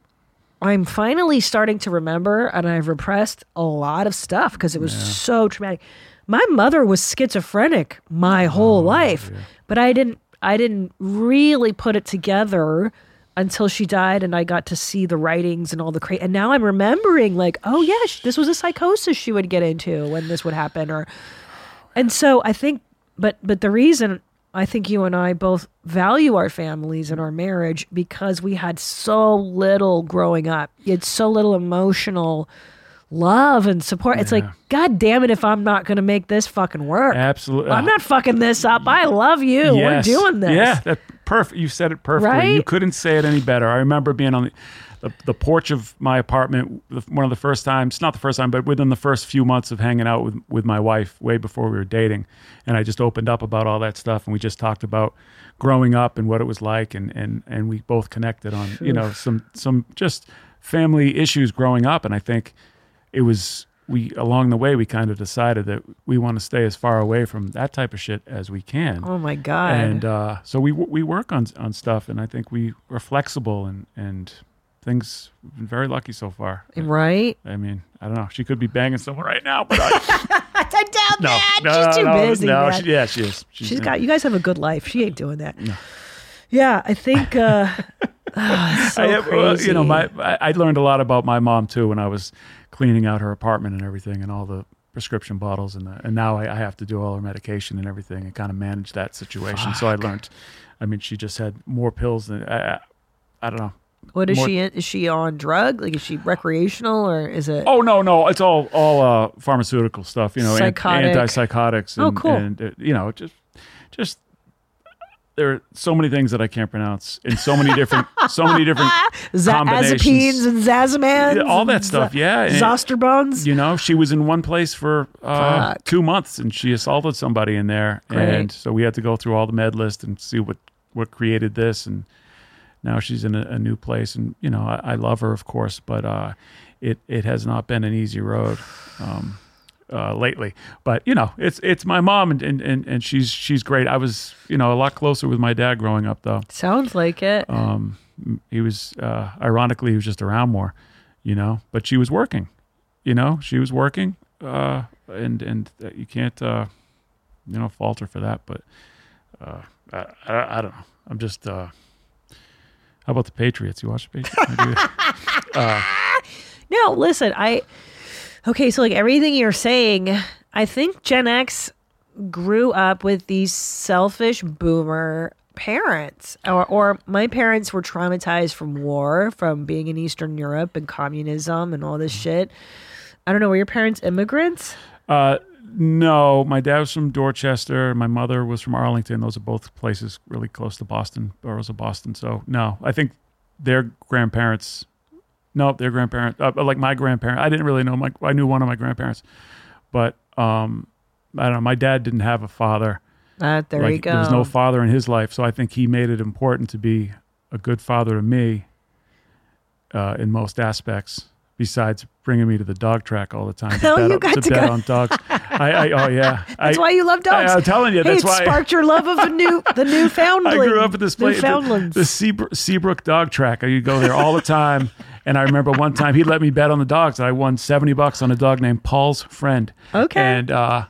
I'm finally starting to remember, and I've repressed a lot of stuff because it was so traumatic. My mother was schizophrenic my whole Oh, life, but I didn't. I didn't really put it together until she died and I got to see the writings and all the cra- and now I'm remembering like oh yeah this was a psychosis she would get into when this would happen or and so I think but but the reason I think you and I both value our families and our marriage because we had so little growing up. You had so little emotional love and support. It's like, God damn it, if I'm not going to make this fucking work. Absolutely. I'm uh, not fucking this up. I love you. Yes. We're doing this. Yeah, that perfect. You said it perfectly. You couldn't say it any better. I remember being on the, the, the porch of my apartment one of the first times, not the first time, but within the first few months of hanging out with, with my wife, way before we were dating. And I just opened up about all that stuff, and we just talked about growing up and what it was like, and and and we both connected on you know some some just family issues growing up, and I think it was we along the way we kind of decided that we want to stay as far away from that type of shit as we can Oh my God. and uh, so we we work on on stuff, and I think we are flexible and and things. We've been very lucky so far. right? I mean, I don't know. She could be banging someone right now, but I, I doubt no, that. no, She's too no, busy. No, she, yeah, she is. She's, She's got you guys have a good life. She ain't doing that. Yeah, I think uh it's so I, have, uh, crazy. you know, my I, I learned a lot about my mom too when I was cleaning out her apartment and everything, and all the prescription bottles, and the, and now I, I have to do all her medication and everything, and kind of manage that situation. So I learned. I mean, she just had more pills than I, I, I don't know. what is more- she in? Is she on drug? Like is she recreational or is it Oh no, no, it's all all uh, pharmaceutical stuff. You know, an- Psychotic. antipsychotics. And, Oh, cool. And uh, you know, just just there are so many things that I can't pronounce in so many different so many different Za- combinations. and zazamans? All that stuff. za- Yeah, and- Zosterbones? You know, she was in one place for uh, two months, and she assaulted somebody in there, Great. and so we had to go through all the med list and see what what created this, and now she's in a, a new place, and you know, I, I love her, of course, but uh, it it has not been an easy road. Um, uh, lately, but you know, it's it's my mom and, and, and, and she's she's great. I was you know a lot closer with my dad growing up though. Sounds like it. Um, he was uh, ironically he was just around more, you know. But she was working, you know. She was working, uh, and and uh, you can't uh, you know falter for that. But uh, I, I I don't know. I'm just. Uh, how about the Patriots? You watch the Patriots? Do. No, listen, I okay, so like everything you're saying, I think Gen X grew up with these selfish boomer parents. Or or my parents were traumatized from war, from being in Eastern Europe and communism and all this shit. I don't know, were your parents immigrants? Uh, no, my dad was from Dorchester. My mother was from Arlington. Those are both places really close to Boston, boroughs of Boston. So no, I think their grandparents. No, their grandparents, uh, like my grandparents. I didn't really know my. I knew one of my grandparents, but um, I don't know. My dad didn't have a father. Uh, there like you go. there was no father in his life, so I think he made it important to be a good father to me. Uh, in most aspects, besides bringing me to the dog track all the time to Oh, bet, you got to to bet go. on dogs. I, I oh yeah, That's I, why you love dogs. I, am telling you, hey, that's it why sparked your love of the new the Newfoundland. I grew up at this place, the, the Seabrook, Seabrook Dog Track. I used to go there all the time, and I remember one time he let me bet on the dogs. And I won seventy bucks on a dog named Paul's Friend. Okay. and uh,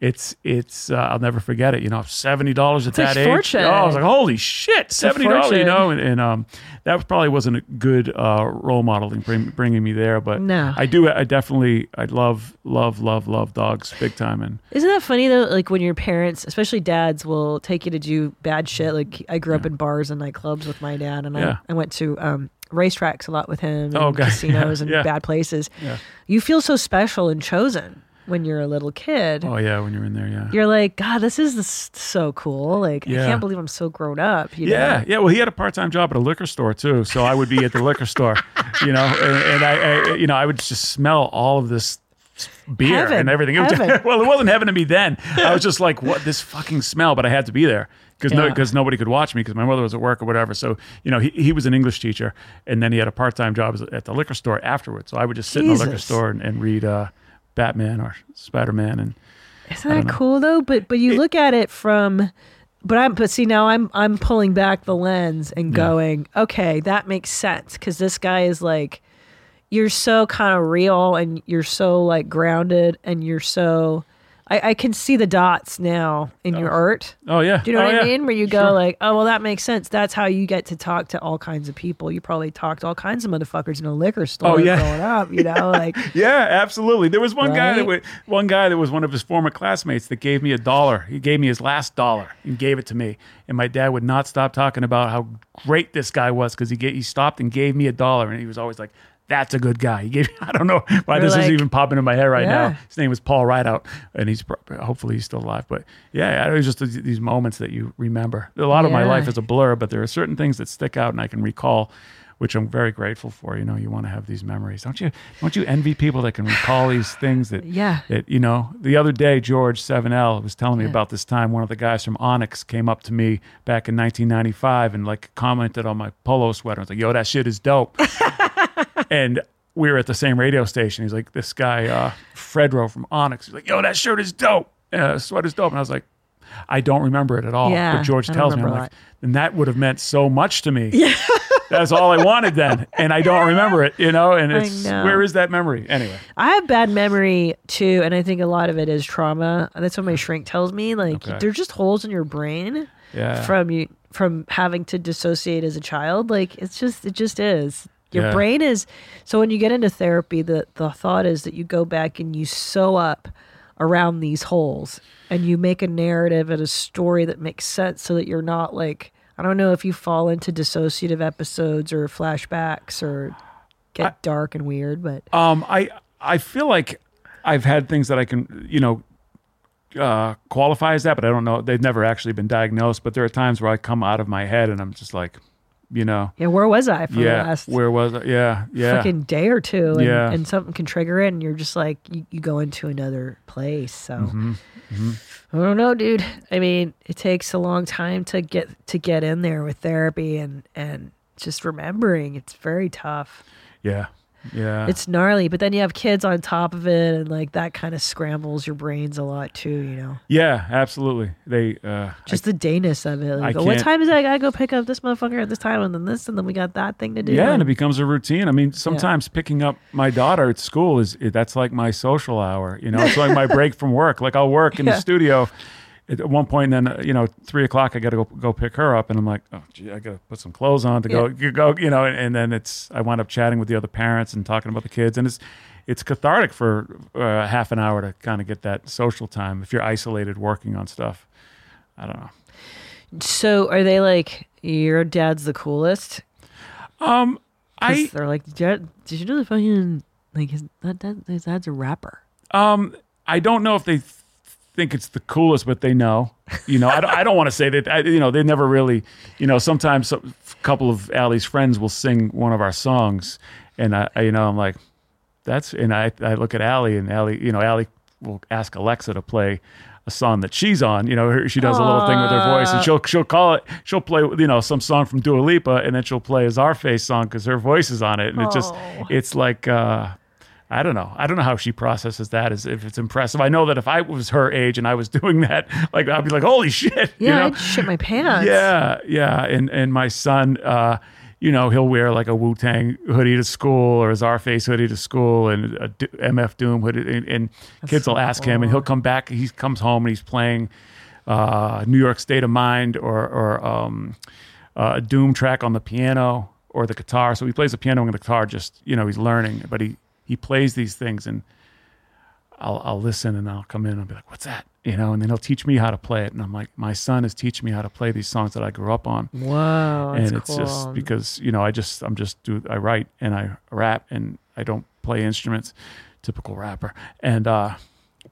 it's it's uh, I'll never forget it. You know, seventy dollars at a that age. fortune. Oh, I was like, holy shit, seventy dollars. You know, and, and um, that probably wasn't a good uh, role modeling bring, bringing me there. But No. I do. I definitely. I love love love love dogs big time. And Isn't that funny though? Like when your parents, especially dads, will take you to do bad shit. Like I grew up in bars and nightclubs with my dad, and Yeah. I, I went to um, racetracks a lot with him, and Oh, okay. casinos Yeah, and yeah. bad places. Yeah. You feel so special and chosen when you're a little kid. oh yeah, when you're in there, yeah. You're like, God, this is this, so cool. Like I can't believe I'm so grown up. You Yeah, know? yeah. Well, he had a part-time job at a liquor store too, so I would be at the liquor store, you know, and, and I, I, you know, I would just smell all of this beer Heaven. and everything. It was- well, it wasn't heaven to me then. I was just like, what this fucking smell? But I had to be there because no, Yeah. because nobody could watch me because my mother was at work or whatever. So you know, he, he was an English teacher, and then he had a part time job at the liquor store afterwards. So I would just sit in the liquor store and, and read uh, Batman or Spider Man and. Isn't that cool though? But but you look at it from but I'm but see now I'm I'm pulling back the lens and going, okay, that makes sense because this guy is like you're so kind of real and you're so like grounded and you're so I, I can see the dots now in your oh. art. Oh yeah. Do you know Oh, what I yeah. mean? Where you go Sure. like, oh well, that makes sense. That's how you get to talk to all kinds of people. You probably talked to all kinds of motherfuckers in a liquor oh, store Oh, yeah. growing up. You know, like Yeah, absolutely. There was one guy that was, one guy that was one of his former classmates that gave me a dollar. He gave me his last dollar and gave it to me. And my dad would not stop talking about how great this guy was because he ga- he stopped and gave me a dollar, and he was always like. That's a good guy. He gave. I don't know why You're this is even popping in my head right Yeah. now. His name was Paul Rideout, and he's hopefully he's still alive. But yeah, it was just these these moments that you remember. A lot of my life is a blur, but there are certain things that stick out, and I can recall which I'm very grateful for. You know, you want to have these memories, don't you? Don't you envy people that can recall these things that, Yeah. that you know? The other day, George 7L was telling me Yeah. about this time. One of the guys from Onyx came up to me back in 1995 and like commented on my polo sweater. I was like, "Yo, that shit is dope." and we were at the same radio station. He's like, "This guy, uh, Fredro from Onyx." He's like, "Yo, that shirt is dope. Uh, is dope." And I was like. I don't remember it at all. Yeah, but George tells me, I'm like, and that would have meant so much to me. Yeah. That's all I wanted then. And I don't remember it, you know, and it's know. where is that memory? Anyway. I have bad memory too, and I think a lot of it is trauma. That's what my shrink tells me. Like Okay. there's just holes in your brain Yeah. from you from having to dissociate as a child. Like it's just it just is. Your Yeah. brain is so when you get into therapy, the the thought is that you go back and you sew up around these holes and you make a narrative and a story that makes sense so that you're not like I don't know if you fall into dissociative episodes or flashbacks or get dark and weird, but Um, I I feel like I've had things that I can, you know, uh, qualify as that, but I don't know. They've never actually been diagnosed. But there are times where I come out of my head and I'm just like, you know, yeah, where was I for yeah, the last where was I? Yeah, yeah. fucking day or two and, Yeah. and something can trigger it and you're just like you, you go into another place so Mm-hmm. i don't know dude i mean it takes a long time to get to get in there with therapy and and just remembering it's very tough yeah, yeah. it's gnarly but then you have kids on top of it and like that kind of scrambles your brains a lot too you know yeah, absolutely. They, uh, just the dayness of it like I oh, what time is it i gotta go pick up this motherfucker at this time and then this and then we got that thing to do Yeah, and it becomes a routine. I mean, sometimes picking up my daughter at school is that's like my social hour. You know, it's like my break from work. Like I'll work in Yeah. the studio at one point, and then uh, you know, three o'clock, I got to go go pick her up, and I'm like, oh, gee, I got to put some clothes on to go you go. You know, and, and then it's I wind up chatting with the other parents and talking about the kids, and it's it's cathartic for uh, half an hour to kind of get that social time if you're isolated working on stuff. I don't know. so are they like your dad's the coolest Um, I they're like, did you, did you know the fucking like his that, that his dad's a rapper? Um, I don't know if they th- think it's the coolest, but they know. You know, I don't, I don't want to say that. I, you know, they never really. You know, sometimes a couple of Allie's friends will sing one of our songs, and I, I- you know, I'm like, that's. And I, I look at Allie, and Allie, you know, Allie will ask Alexa to play a song that she's on. You know, her, she does a little thing with her voice, and she'll she'll call it. She'll play, you know, some song from Dua Lipa, and then she'll play a Czarface song because her voice is on it, and it's just, it's like. uh I don't know. I don't know how she processes that. As if it's impressive. I know that if I was her age and I was doing that, like I'd be like, "Holy shit!" Yeah, you know? I'd shit my pants. yeah, yeah. And and my son, uh, you know, he'll wear like a Wu Tang hoodie to school or a Czarface hoodie to school and a D- MF Doom hoodie, and, and kids will ask him, and he'll come back. He comes home and he's playing uh, New York State of Mind or or um, uh, a Doom track on the piano or the guitar. So he plays the piano and the guitar. Just you know, he's learning, but he he plays these things and. I'll, I'll listen and I'll come in and I'll be like, what's that? You know, and then he'll teach me how to play it. And I'm like, my son is teaching me how to play these songs that I grew up on. That's and it's cool. just because, you know, I just, I'm just do, I write and I rap and I don't play instruments, typical rapper. And, uh,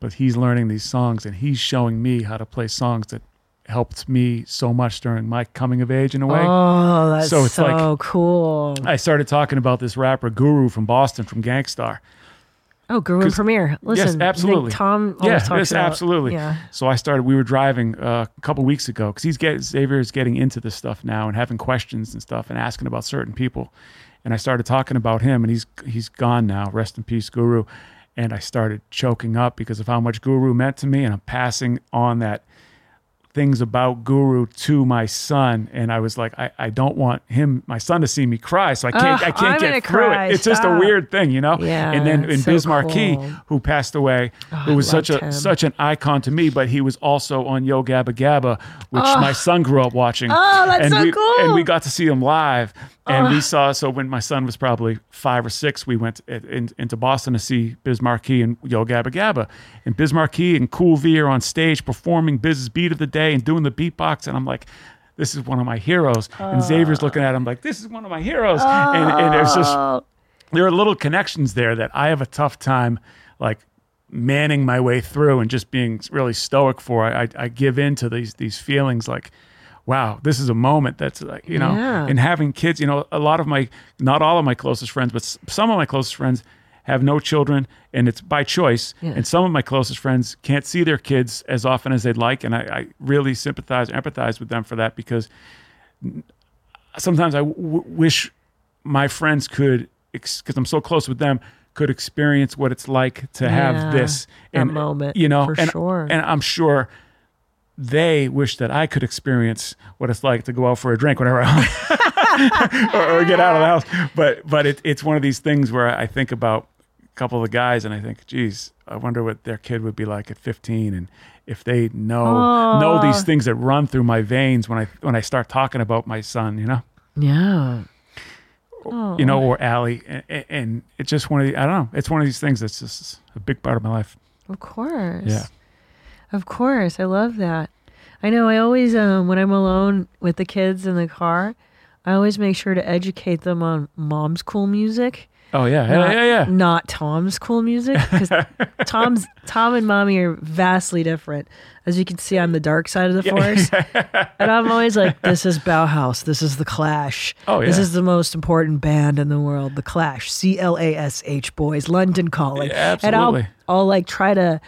but he's learning these songs and he's showing me how to play songs that helped me so much during my coming of age in a way. Oh, that's So so, it's like- cool. I started talking about this rapper Guru from Boston from Gang Starr. Oh, Guru and Premier. Listen, I think absolutely. Tom yeah, yes, about, absolutely. Yeah. So I started. We were driving uh, a couple weeks ago because he's getting Xavier is getting into this stuff now and having questions and stuff and asking about certain people. And I started talking about him, and he's he's gone now. Rest in peace, Guru. And I started choking up because of how much Guru meant to me, and I'm passing on that things about Guru to my son, and I was like, I, I don't want him, my son, to see me cry, so I can't, I can't I'm get through cry. it. It's just a weird thing, you know. Yeah, and then in so Biz cool. who passed away, oh, I who was such a him. such an icon to me, but he was also on Yo Gabba Gabba, which my son grew up watching. Oh, that's and so we, cool. And we got to see him live, and we uh. saw. So when my son was probably five or six, we went in, in- into Boston to see Biz Markie and Yo Gabba Gabba, and Biz Markie and Cool V are on stage performing Biz's beat of the day and doing the beatbox, and I'm like. This is one of my heroes, and uh. Xavier's looking at him like, "This is one of my heroes," and, and it's just Oh, there are little connections there that I have a tough time like manning my way through and just being really stoic for. I, I, I give in to these these feelings like, wow, this is a moment that's like you know, Yeah. and having kids. You know, a lot of my, not all of my closest friends, but some of my closest friends have no children and it's by choice Yeah. and some of my closest friends can't see their kids as often as they'd like and I, I really sympathize empathize with them for that because sometimes I w- wish my friends could, because I'm so close with them, could experience what it's like to Yeah, have this and moment, You know, for and, sure. And I'm sure they wish that I could experience what it's like to go out for a drink whenever I or, or get out of the house. But but it, it's one of these things where I think about a couple of the guys and I think, geez, I wonder what their kid would be like at 15 and if they know know these things that run through my veins when I when I start talking about my son, you know yeah. you know, or Allie, and, and it's just one of the, I don't know, it's one of these things that's just a big part of my life. Of course. Yeah. Of course. I love that. I know I always um when I'm alone with the kids in the car, I always make sure to educate them on mom's cool music. Oh yeah, yeah, not, yeah, yeah. Not Tom's cool music because Tom's Tom and Mommy are vastly different. As you can see, I'm the dark side of the force, and I'm always like, "This is Bauhaus. This is the Clash. Oh, yeah. This is the most important band in the world, the Clash. C L A S H boys, London Calling. Yeah, And I'll. I'll like try to."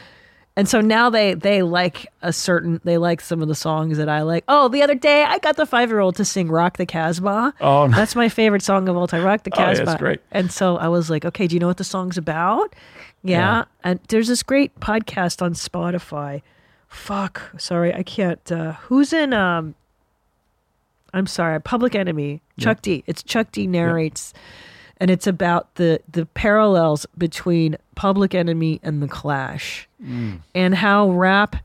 And so now they they like a certain they like some of the songs that I like. Oh, the other day I got the five year old to sing "Rock the Casbah." Oh, no. That's my favorite song of all time. Rock the Oh, yeah, Casbah. it's great. And so I was like, okay, do you know what the song's about? Yeah. Yeah. And there's this great podcast on Spotify. Fuck. Sorry, I can't. Uh, who's in? Um, I'm sorry, Public Enemy. Chuck D. It's Chuck D narrates, and it's about the the parallels between Public Enemy and the Clash, Mm. and how rap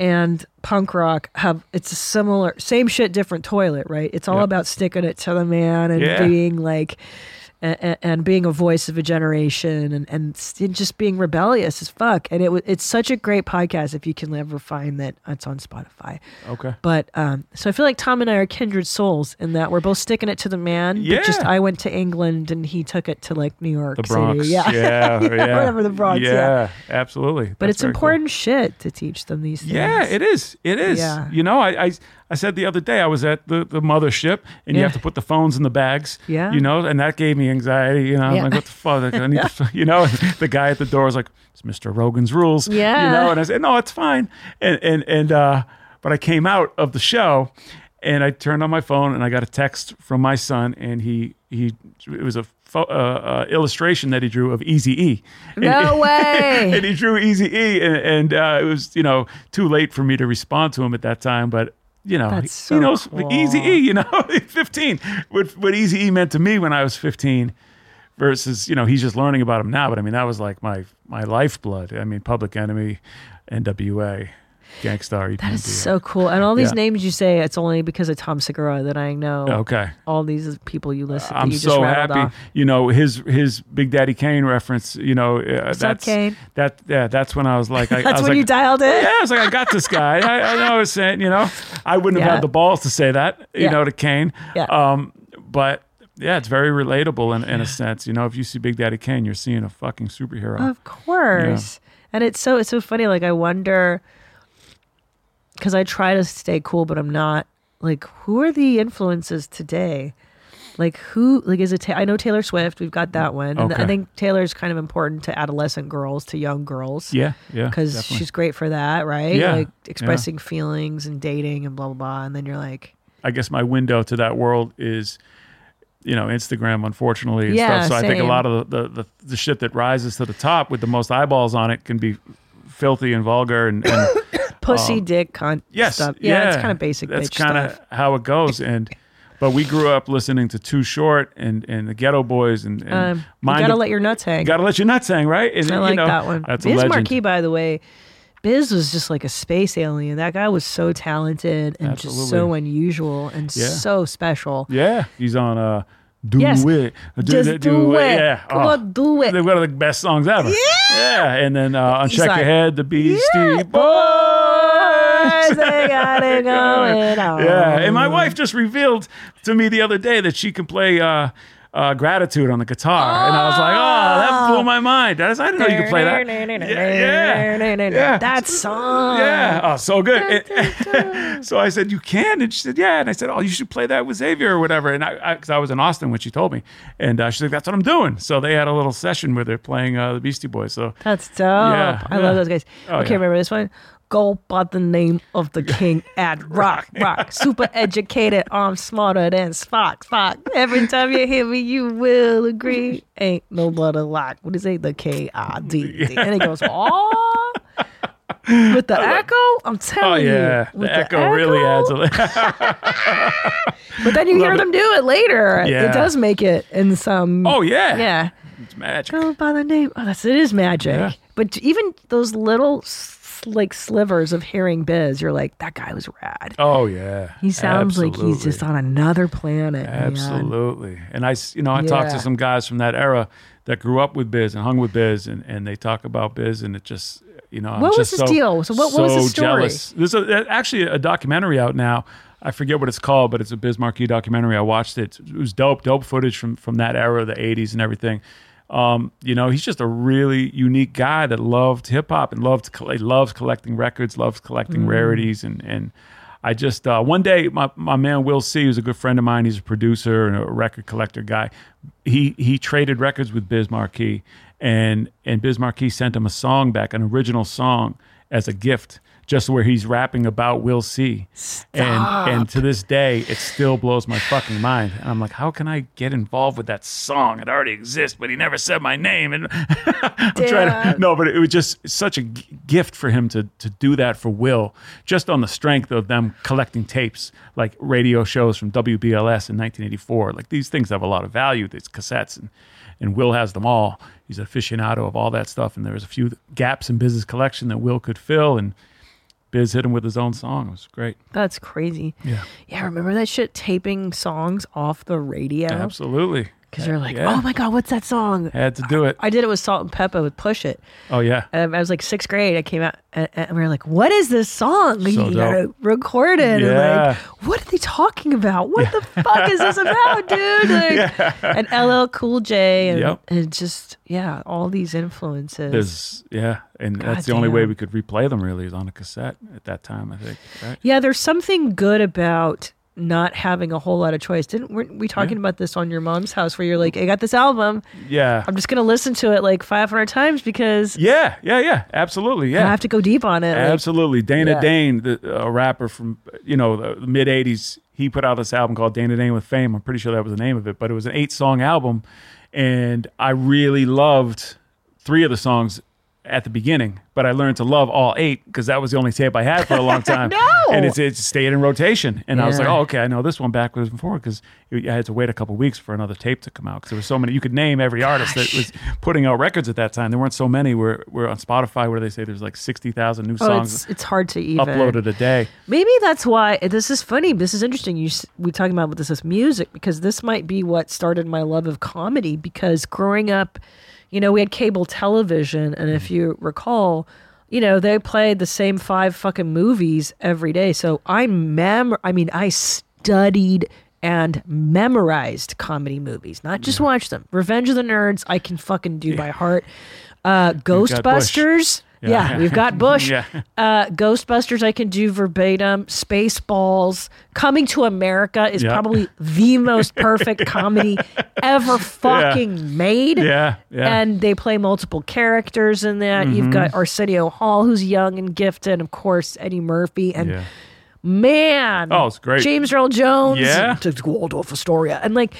and punk rock have it's a similar same shit different toilet right it's all Yep. about sticking it to the man and Yeah. being like and, and being a voice of a generation and, and just being rebellious as fuck and it wa- it's such a great podcast if you can ever find that it's on spotify Okay. but um, so I feel like Tom and I are kindred souls in that we're both sticking it to the man. But just I went to England and he took it to like New York The Bronx. City. Yeah. Yeah. yeah. whatever the Bronx, yeah. absolutely. But That's it's very cool. important shit to teach them these things. Yeah, it is. It is. Yeah. You know, I, I I said the other day I was at the, the mothership and you have to put the phones in the bags. Yeah. You know, and that gave me anxiety. You know, I'm Yeah. like, what the fuck? I need to, you know, the guy at the door was like, it's Mr. Rogan's rules. Yeah. You know, and I said, no, it's fine. And and and uh, but I came out of the show and I turned on my phone and I got a text from my son and he he it was a uh, uh, illustration that he drew of Easy E. No way. and he drew Easy E, and, and uh, it was you know too late for me to respond to him at that time. But you know, That's so he knows cool. Easy E. You know, fifteen. What what Easy E meant to me when I was fifteen, versus you know he's just learning about him now. But I mean that was like my my lifeblood. I mean Public Enemy, N.W.A., Gang Starr. That is so cool. And all these Yeah. names you say, it's only because of Tom Segura that I know okay. all these people you listen to. I'm you just so happy. off. You know his his Big Daddy Kane reference. You know uh, that's Kane? that yeah. That's when I was like, I, I That's was when like, you dialed it. Yeah, I was like, I got this guy. I, I know I was saying, you know, I wouldn't have had the balls to say that, you Yeah. know, to Kane. Yeah. Um, but yeah, it's very relatable in, in a sense. You know, if you see Big Daddy Kane, you're seeing a fucking superhero. Of course. And it's so it's so funny. Like I wonder because I try to stay cool, but I'm not. Like, who are the influences today? Like who? Like is it? Ta- I know Taylor Swift. We've got that one, and I Okay. think Taylor's kind of important to adolescent girls, to young girls. Yeah, yeah. because she's great for that, right? Yeah, like yeah. expressing feelings and dating and blah blah blah. And then you're like, I guess my window to that world is, you know, Instagram, unfortunately, and Yeah, stuff. So I think a lot of the, the, the shit that rises to the top with the most eyeballs on it can be filthy and vulgar and, and pussy, dick, cunt. Um, yes, stuff. Yeah, yeah, it's kind of basic. That's kind of how it goes. And but we grew up listening to Too Short and and the Geto Boys and, and Um, you gotta of- let your nuts hang. gotta let your nuts hang, right? And, I you like know, that one. That's a Biz legend. Markie, by the way, Biz was just like a space alien. That guy was so talented and just so unusual and Yeah. so special. Yeah, he's on uh, do Yes. it, do, Just it, do it. Yeah, Come Oh, on, do it. They're one of the best songs ever. Yeah, yeah. And then uh, on He's Check like, Your Head, the Beastie Yeah, Boys. they got it going on. Yeah, and my wife just revealed to me the other day that she can play uh, uh, "Gratitude" on the guitar, and I was like, "Oh, that blew my mind." I, was, I didn't know you could play that. Yeah, yeah, yeah. That song. Yeah, oh, so good. so I said, "You can," and she said, "Yeah." And I said, "Oh, you should play that with Xavier or whatever." And I, because I, was in Austin when she told me, and uh, she's like, "That's what I'm doing." So they had a little session where they're playing uh, the Beastie Boys. So That's dope. Yeah, I yeah. love those guys. Oh, okay, yeah. remember this one? Go by the name of the king at rock, rock. Super educated, I'm smarter than Spock, Spock. Every time you hear me, you will agree. Ain't no but a lock. What is it? The k-i-d And it goes, oh. With the echo, I'm oh telling yeah, you. with the echo really adds a little. But then you hear it. them do it later. Yeah. It does make it in some. oh yeah, yeah. it's magic. Go by the name. Oh, that's it is magic. Yeah. But even those little like slivers of hearing Biz, you're like, that guy was rad. Oh yeah, He sounds like he's just on another planet. man. Absolutely. And I, you know, I talked to some guys from that era that grew up with Biz and hung with Biz, and, and they talk about Biz, and it just, you know, I'm What was just his so, deal? So what- what was the story? Jealous. There's a, actually a documentary out now. I forget what it's called, but it's a Biz Markie documentary. I watched it. It was dope, dope footage from from that era, the '80s and everything. Um, you know, he's just a really unique guy that loved hip hop and loved loves collecting records, loves collecting Mm. rarities, and and I just uh, one day my, my man Will C, who's a good friend of mine, he's a producer and a record collector guy. He he traded records with Biz Markie, and and Biz Markie sent him a song back, an original song, as a gift, just where he's rapping about Will C. And and to this day, it still blows my fucking mind. And I'm like, how can I get involved with that song? It already exists, but he never said my name. And I'm trying to Damn. no, but it was just such a g- gift for him to to do that for Will, just on the strength of them collecting tapes, like radio shows from WBLS in 1984. Like these things have a lot of value. These cassettes, and and Will has them all. He's an aficionado of all that stuff. And there was a few gaps in business collection that Will could fill, and Biz hit him with his own song. It was great. That's crazy. Yeah, Yeah, remember that shit? Taping songs off the radio absolutely. Because you're like, Yeah. oh my god, what's that song? I had to do it. I did it with Salt-N-Pepa with Push It. Oh yeah. Um, I was like sixth grade. I came out and, and we were like, "What is this song?" So you gotta record it. And Yeah. like, what are they talking about? What the fuck is this about, dude? Like, And LL Cool J and, Yep. and just yeah, all these influences. There's yeah, and that's the only way we could replay them. Really, is on a cassette at that time. I think. Right. yeah, there's something good about not having a whole lot of choice. Didn't weren't we talking about this on your mom's house where you're like, I got this album. Yeah. I'm just gonna listen to it like 500 times because Yeah, yeah, yeah, absolutely, yeah, I have to go deep on it. Like, absolutely. Dana Yeah. Dane, the a rapper from you know the, the mid '80s, he put out this album called Dana Dane with Fame. I'm pretty sure that was the name of it, but it was an eight song album, and I really loved three of the songs at the beginning, but I learned to love all eight because that was the only tape I had for a long time. No! and it's it stayed in rotation, and I was like, Yeah. oh, okay, I know this one backwards and forward because I had to wait a couple weeks for another tape to come out because there were so many. You could name every artist that was putting out records at that time. There weren't so many. We're we're on Spotify where they say there's like sixty thousand new oh, songs it's it's hard to even uploaded a day. Maybe that's why this is funny. This is interesting. You s- we talking about this as music because this might be what started my love of comedy. Because growing up, you know, we had cable television, and if you recall, you know, they played the same five fucking movies every day. So I mem, I mean, I studied and memorized comedy movies, not just watch them. Revenge of the Nerds, I can fucking do by heart. Uh. Ghostbusters. Yeah, we've got Bush. Yeah. Uh, Ghostbusters, I can do verbatim. Spaceballs. Coming to America is Yeah. probably the most perfect comedy ever fucking made. Yeah, yeah. Mm-hmm. And they play multiple characters in that. You've got Arsenio Hall, who's young and gifted. And of course, Eddie Murphy. And yeah. man. Oh, it's great. James Earl Jones. Yeah. To Waldorf Astoria. And like,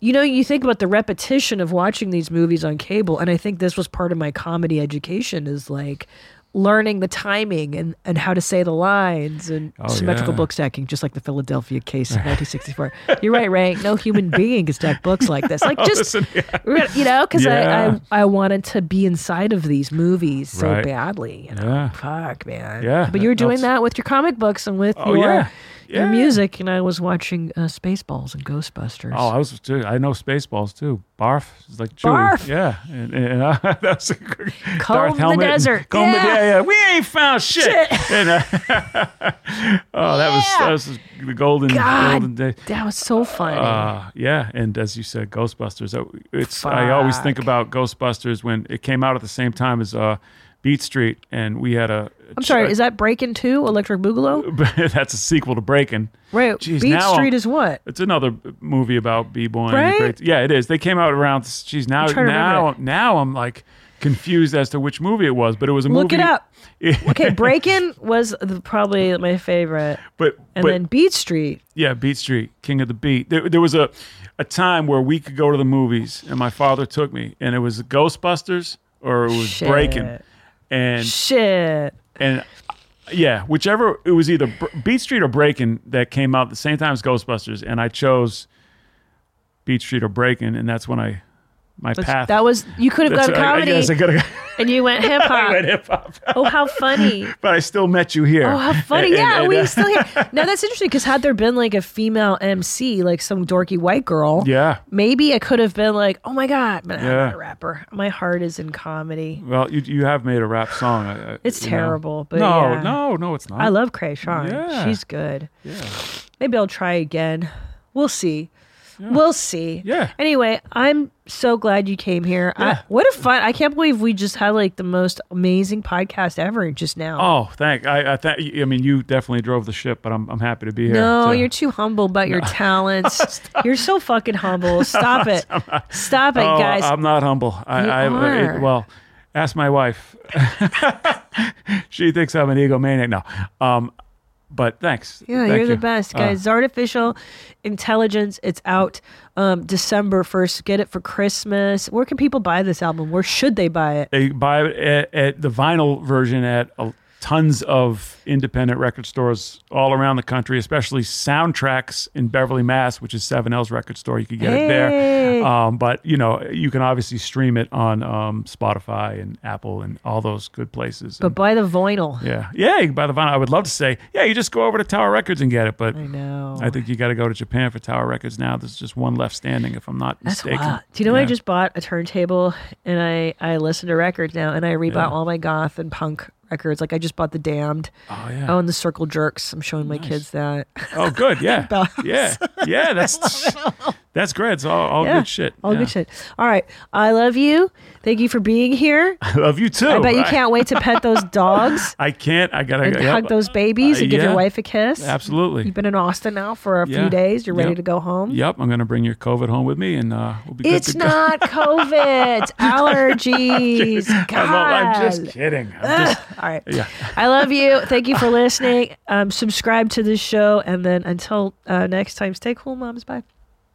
you know, you think about the repetition of watching these movies on cable, and I think this was part of my comedy education is like learning the timing and, and how to say the lines and oh, symmetrical Oh, yeah. book stacking, just like the Philadelphia case of 1964. You're right, Ray. No human being can stack books like this. Like oh, just, Oh, Listen, yeah. you know, because Yeah. I, I I wanted to be inside of these movies so Right. badly. You know? Fuck, man. Yeah, But you were doing that with your comic books and with Oh, your yeah. your music, and I was watching uh, Spaceballs and Ghostbusters. Oh, I was too. I know Spaceballs too. Barf is like Chewie. Barf. Yeah, and, and uh, that was a good- Comb Darth the Helmet. desert. Comb the- Yeah. yeah, yeah. We ain't found shit. And, uh, oh, that was that was the golden golden God, day. that was so funny. Uh, yeah, and as you said, Ghostbusters. It's I always think about Ghostbusters when it came out at the same time as uh, Beat Street, and we had a. I'm sorry, is that Breaking Two, Electric Boogaloo? that's a sequel to Breaking. Right. Jeez, Beat Street is what? It's another movie about b-boy. Right? Yeah, it is. They came out around. She's now now now I'm like confused as to which movie it was, but it was a Look movie. Look it up. Okay, Breaking was the, probably my favorite, But and but then Beat Street. yeah, Beat Street, King of the Beat. There, there was a a time where we could go to the movies, and my father took me, and it was Ghostbusters or it was Shit. Breaking, and Shit. and yeah, whichever it was either Beat Street or Breaking that came out at the same time as Ghostbusters, and I chose Beat Street or Breaking, and that's when I my path. That was you could have gone I- I comedy, I and you went hip I went hop. hip hop, Oh, how funny! but I still met you here. Oh, how funny! And- yeah, and, we uh, still here. Now that's interesting because had there been like a female MC, like some dorky white girl, Yeah. maybe it could have been like, oh my god, but I'm not a rapper. My heart is in comedy. Well, you you have made a rap song. I- I- It's you know. terrible, but no, yeah. no, no, it's not. I love Cray Sean. Yeah. She's good. Yeah. Maybe I'll try again. We'll see. We'll see. Yeah. Anyway, I'm so glad you came here. I, what a fun! I can't believe we just had like the most amazing podcast ever just now. Oh, thank. I I, thank, I mean, you definitely drove the ship, but I'm I'm happy to be here. No, to- you're too humble about your talents. you're so fucking humble. Stop it. Stop it, Oh, guys. I'm not humble. I, You I are. It, well, ask my wife. she thinks I'm an egomaniac. No, um, but thanks. yeah, Thank you're the you. best, Uh, guys. Czartificial Intelligence. It's out um, December 1st. Get it for Christmas. Where can people buy this album? Where should they buy it? they buy it at, at the vinyl version at uh, tons of independent record stores all around the country, especially Soundtracks in Beverly, Mass, which is 7L's record store. You can get it there. Um, but you know, you can obviously stream it on um, Spotify and Apple and all those good places. But And- buy the vinyl. yeah, yeah, you can buy the vinyl. I would love to say, yeah, you just go over to Tower Records and get it, but I know. I think you got to go to Japan for Tower Records now. There's just one left standing, if I'm not That's mistaken. wild. Do you know I just bought a turntable and I I listen to records now and I rebought Yeah. all my goth and punk records. Like I just bought the Damned. Oh Oh, yeah. Oh, and the Circle Jerks. I'm showing my kids that. Oh, good. Yeah. Yeah. Yeah. That's that's great. It's all, all yeah, good shit. All Yeah. good shit. All right. I love you. Thank you for being here. I love you too. I bet you can't wait to pet those dogs I can't. I gotta and yep. hug those babies Uh, and give your wife a kiss. Absolutely. You've been in Austin now for a Yeah. few days. You're ready Yep. to go home. Yep. I'm gonna bring your COVID home with me, and uh, we'll be good It's to go. not COVID. It's allergies. God. I'm, I'm just kidding. I'm just, All right. yeah. I love you. Thank you for listening. Um, subscribe to this show. And then until uh, next time, stay cool, moms. Bye.